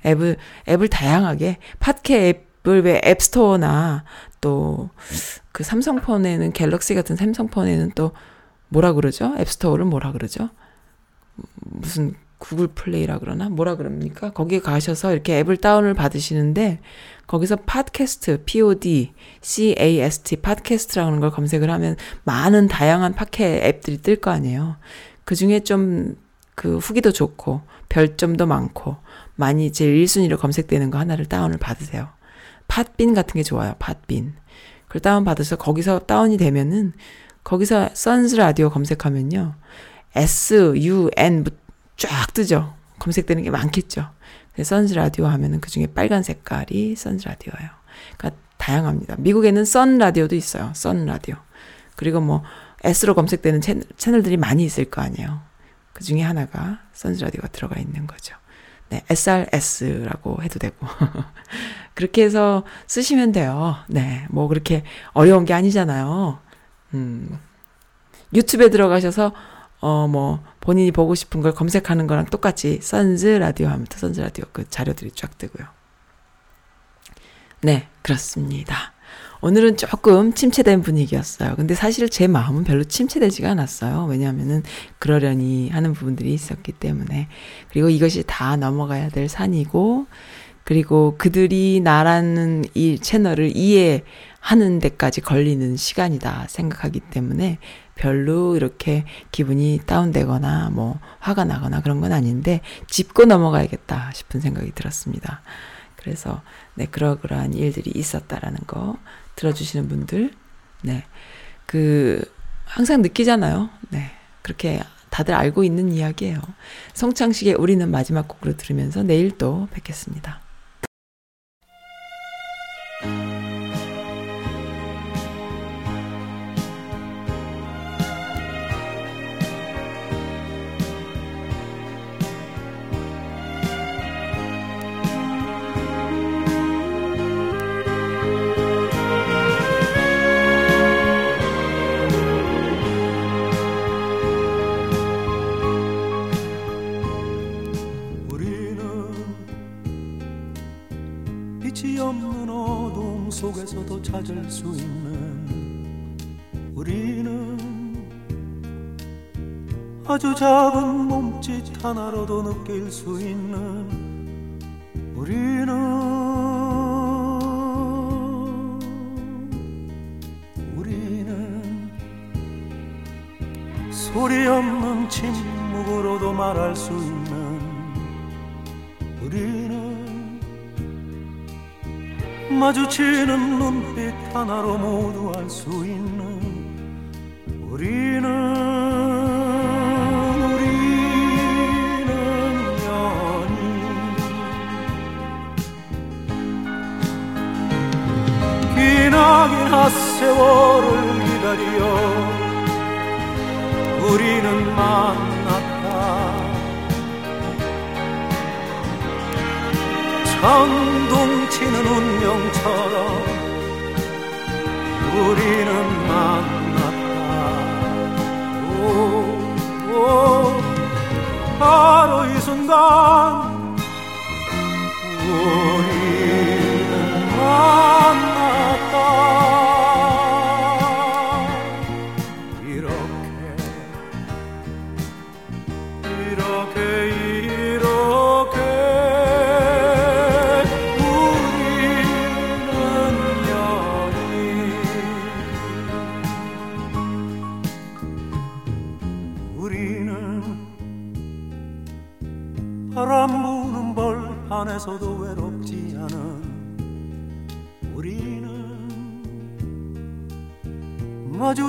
앱을 앱을 다양하게 팟캐 앱을 왜 앱스토어나 또 그 삼성폰에는 갤럭시 같은 삼성폰에는 또 뭐라 그러죠? 앱스토어를 뭐라 그러죠? 무슨 구글 플레이라 그러나 뭐라 그럽니까? 거기에 가셔서 이렇게 앱을 다운을 받으시는데 거기서 팟캐스트 POD CAST 팟캐스트라는 걸 검색을 하면 많은 다양한 팟캐 앱들이 뜰 거 아니에요. 그 중에 좀 그 후기도 좋고 별점도 많고 많이 제일 1순위로 검색되는 거 하나를 다운을 받으세요. 팟빈 같은 게 좋아요. 팟빈. 그걸 다운 받아서 거기서 다운이 되면은 거기서 선즈 라디오 검색하면요. S U N 쫙 뜨죠. 검색되는 게 많겠죠. 선즈 라디오 하면은 그 중에 빨간 색깔이 선즈 라디오예요. 그러니까 다양합니다. 미국에는 선 라디오도 있어요. 선 라디오. 그리고 뭐 S로 검색되는 채널, 채널들이 많이 있을 거 아니에요. 그 중에 하나가 선즈 라디오가 들어가 있는 거죠. 네, SRS라고 해도 되고. 그렇게 해서 쓰시면 돼요. 네, 뭐 그렇게 어려운 게 아니잖아요. 음, 유튜브에 들어가셔서 어, 뭐, 본인이 보고 싶은 걸 검색하는 거랑 똑같이, 선즈 라디오 하면 또 선즈 라디오 그 자료들이 쫙 뜨고요. 네, 그렇습니다. 오늘은 조금 침체된 분위기였어요. 근데 사실 제 마음은 별로 침체되지가 않았어요. 왜냐하면은 그러려니 하는 부분들이 있었기 때문에. 그리고 이것이 다 넘어가야 될 산이고, 그리고 그들이 나라는 이 채널을 이해하는 데까지 걸리는 시간이다 생각하기 때문에 별로 이렇게 기분이 다운되거나 뭐 화가 나거나 그런 건 아닌데 짚고 넘어가야겠다 싶은 생각이 들었습니다. 그래서 네 그러그러한 일들이 있었다라는 거 들어주시는 분들 네그 항상 느끼잖아요. 네 그렇게 다들 알고 있는 이야기예요. 송창식의 우리는 마지막 곡으로 들으면서 내일 또 뵙겠습니다. 하나로도 느낄 수 있는 우리는 우리는 소리 없는 침묵으로도 말할 수 있는 우리는 마주치는 눈빛 하나로 모두 알 수 있는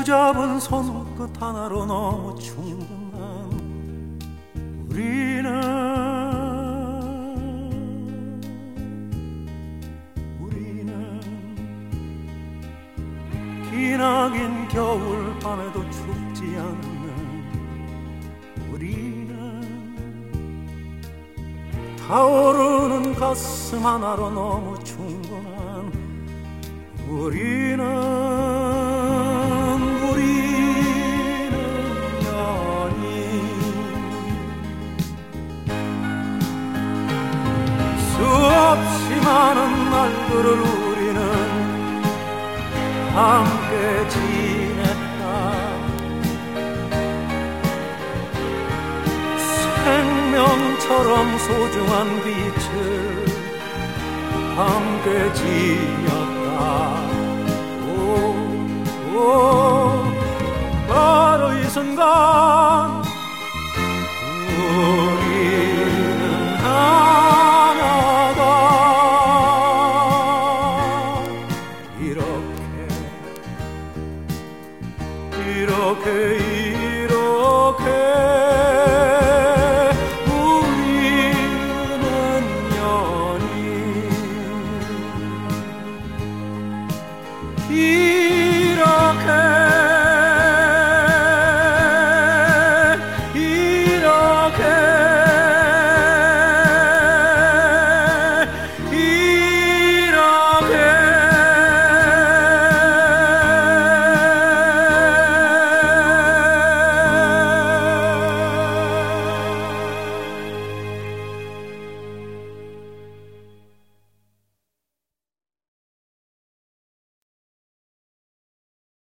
잡은 손 끝 하나로 너무 충분한 우리는 우리는 기나긴 겨울 밤에도 춥지 않는 우리는 타오르는 가슴 하나로 너무 충분한 우리 함께 지냈다. 생명처럼 소중한 빛을 함께 지녔다. 오, 오, 바로 이 순간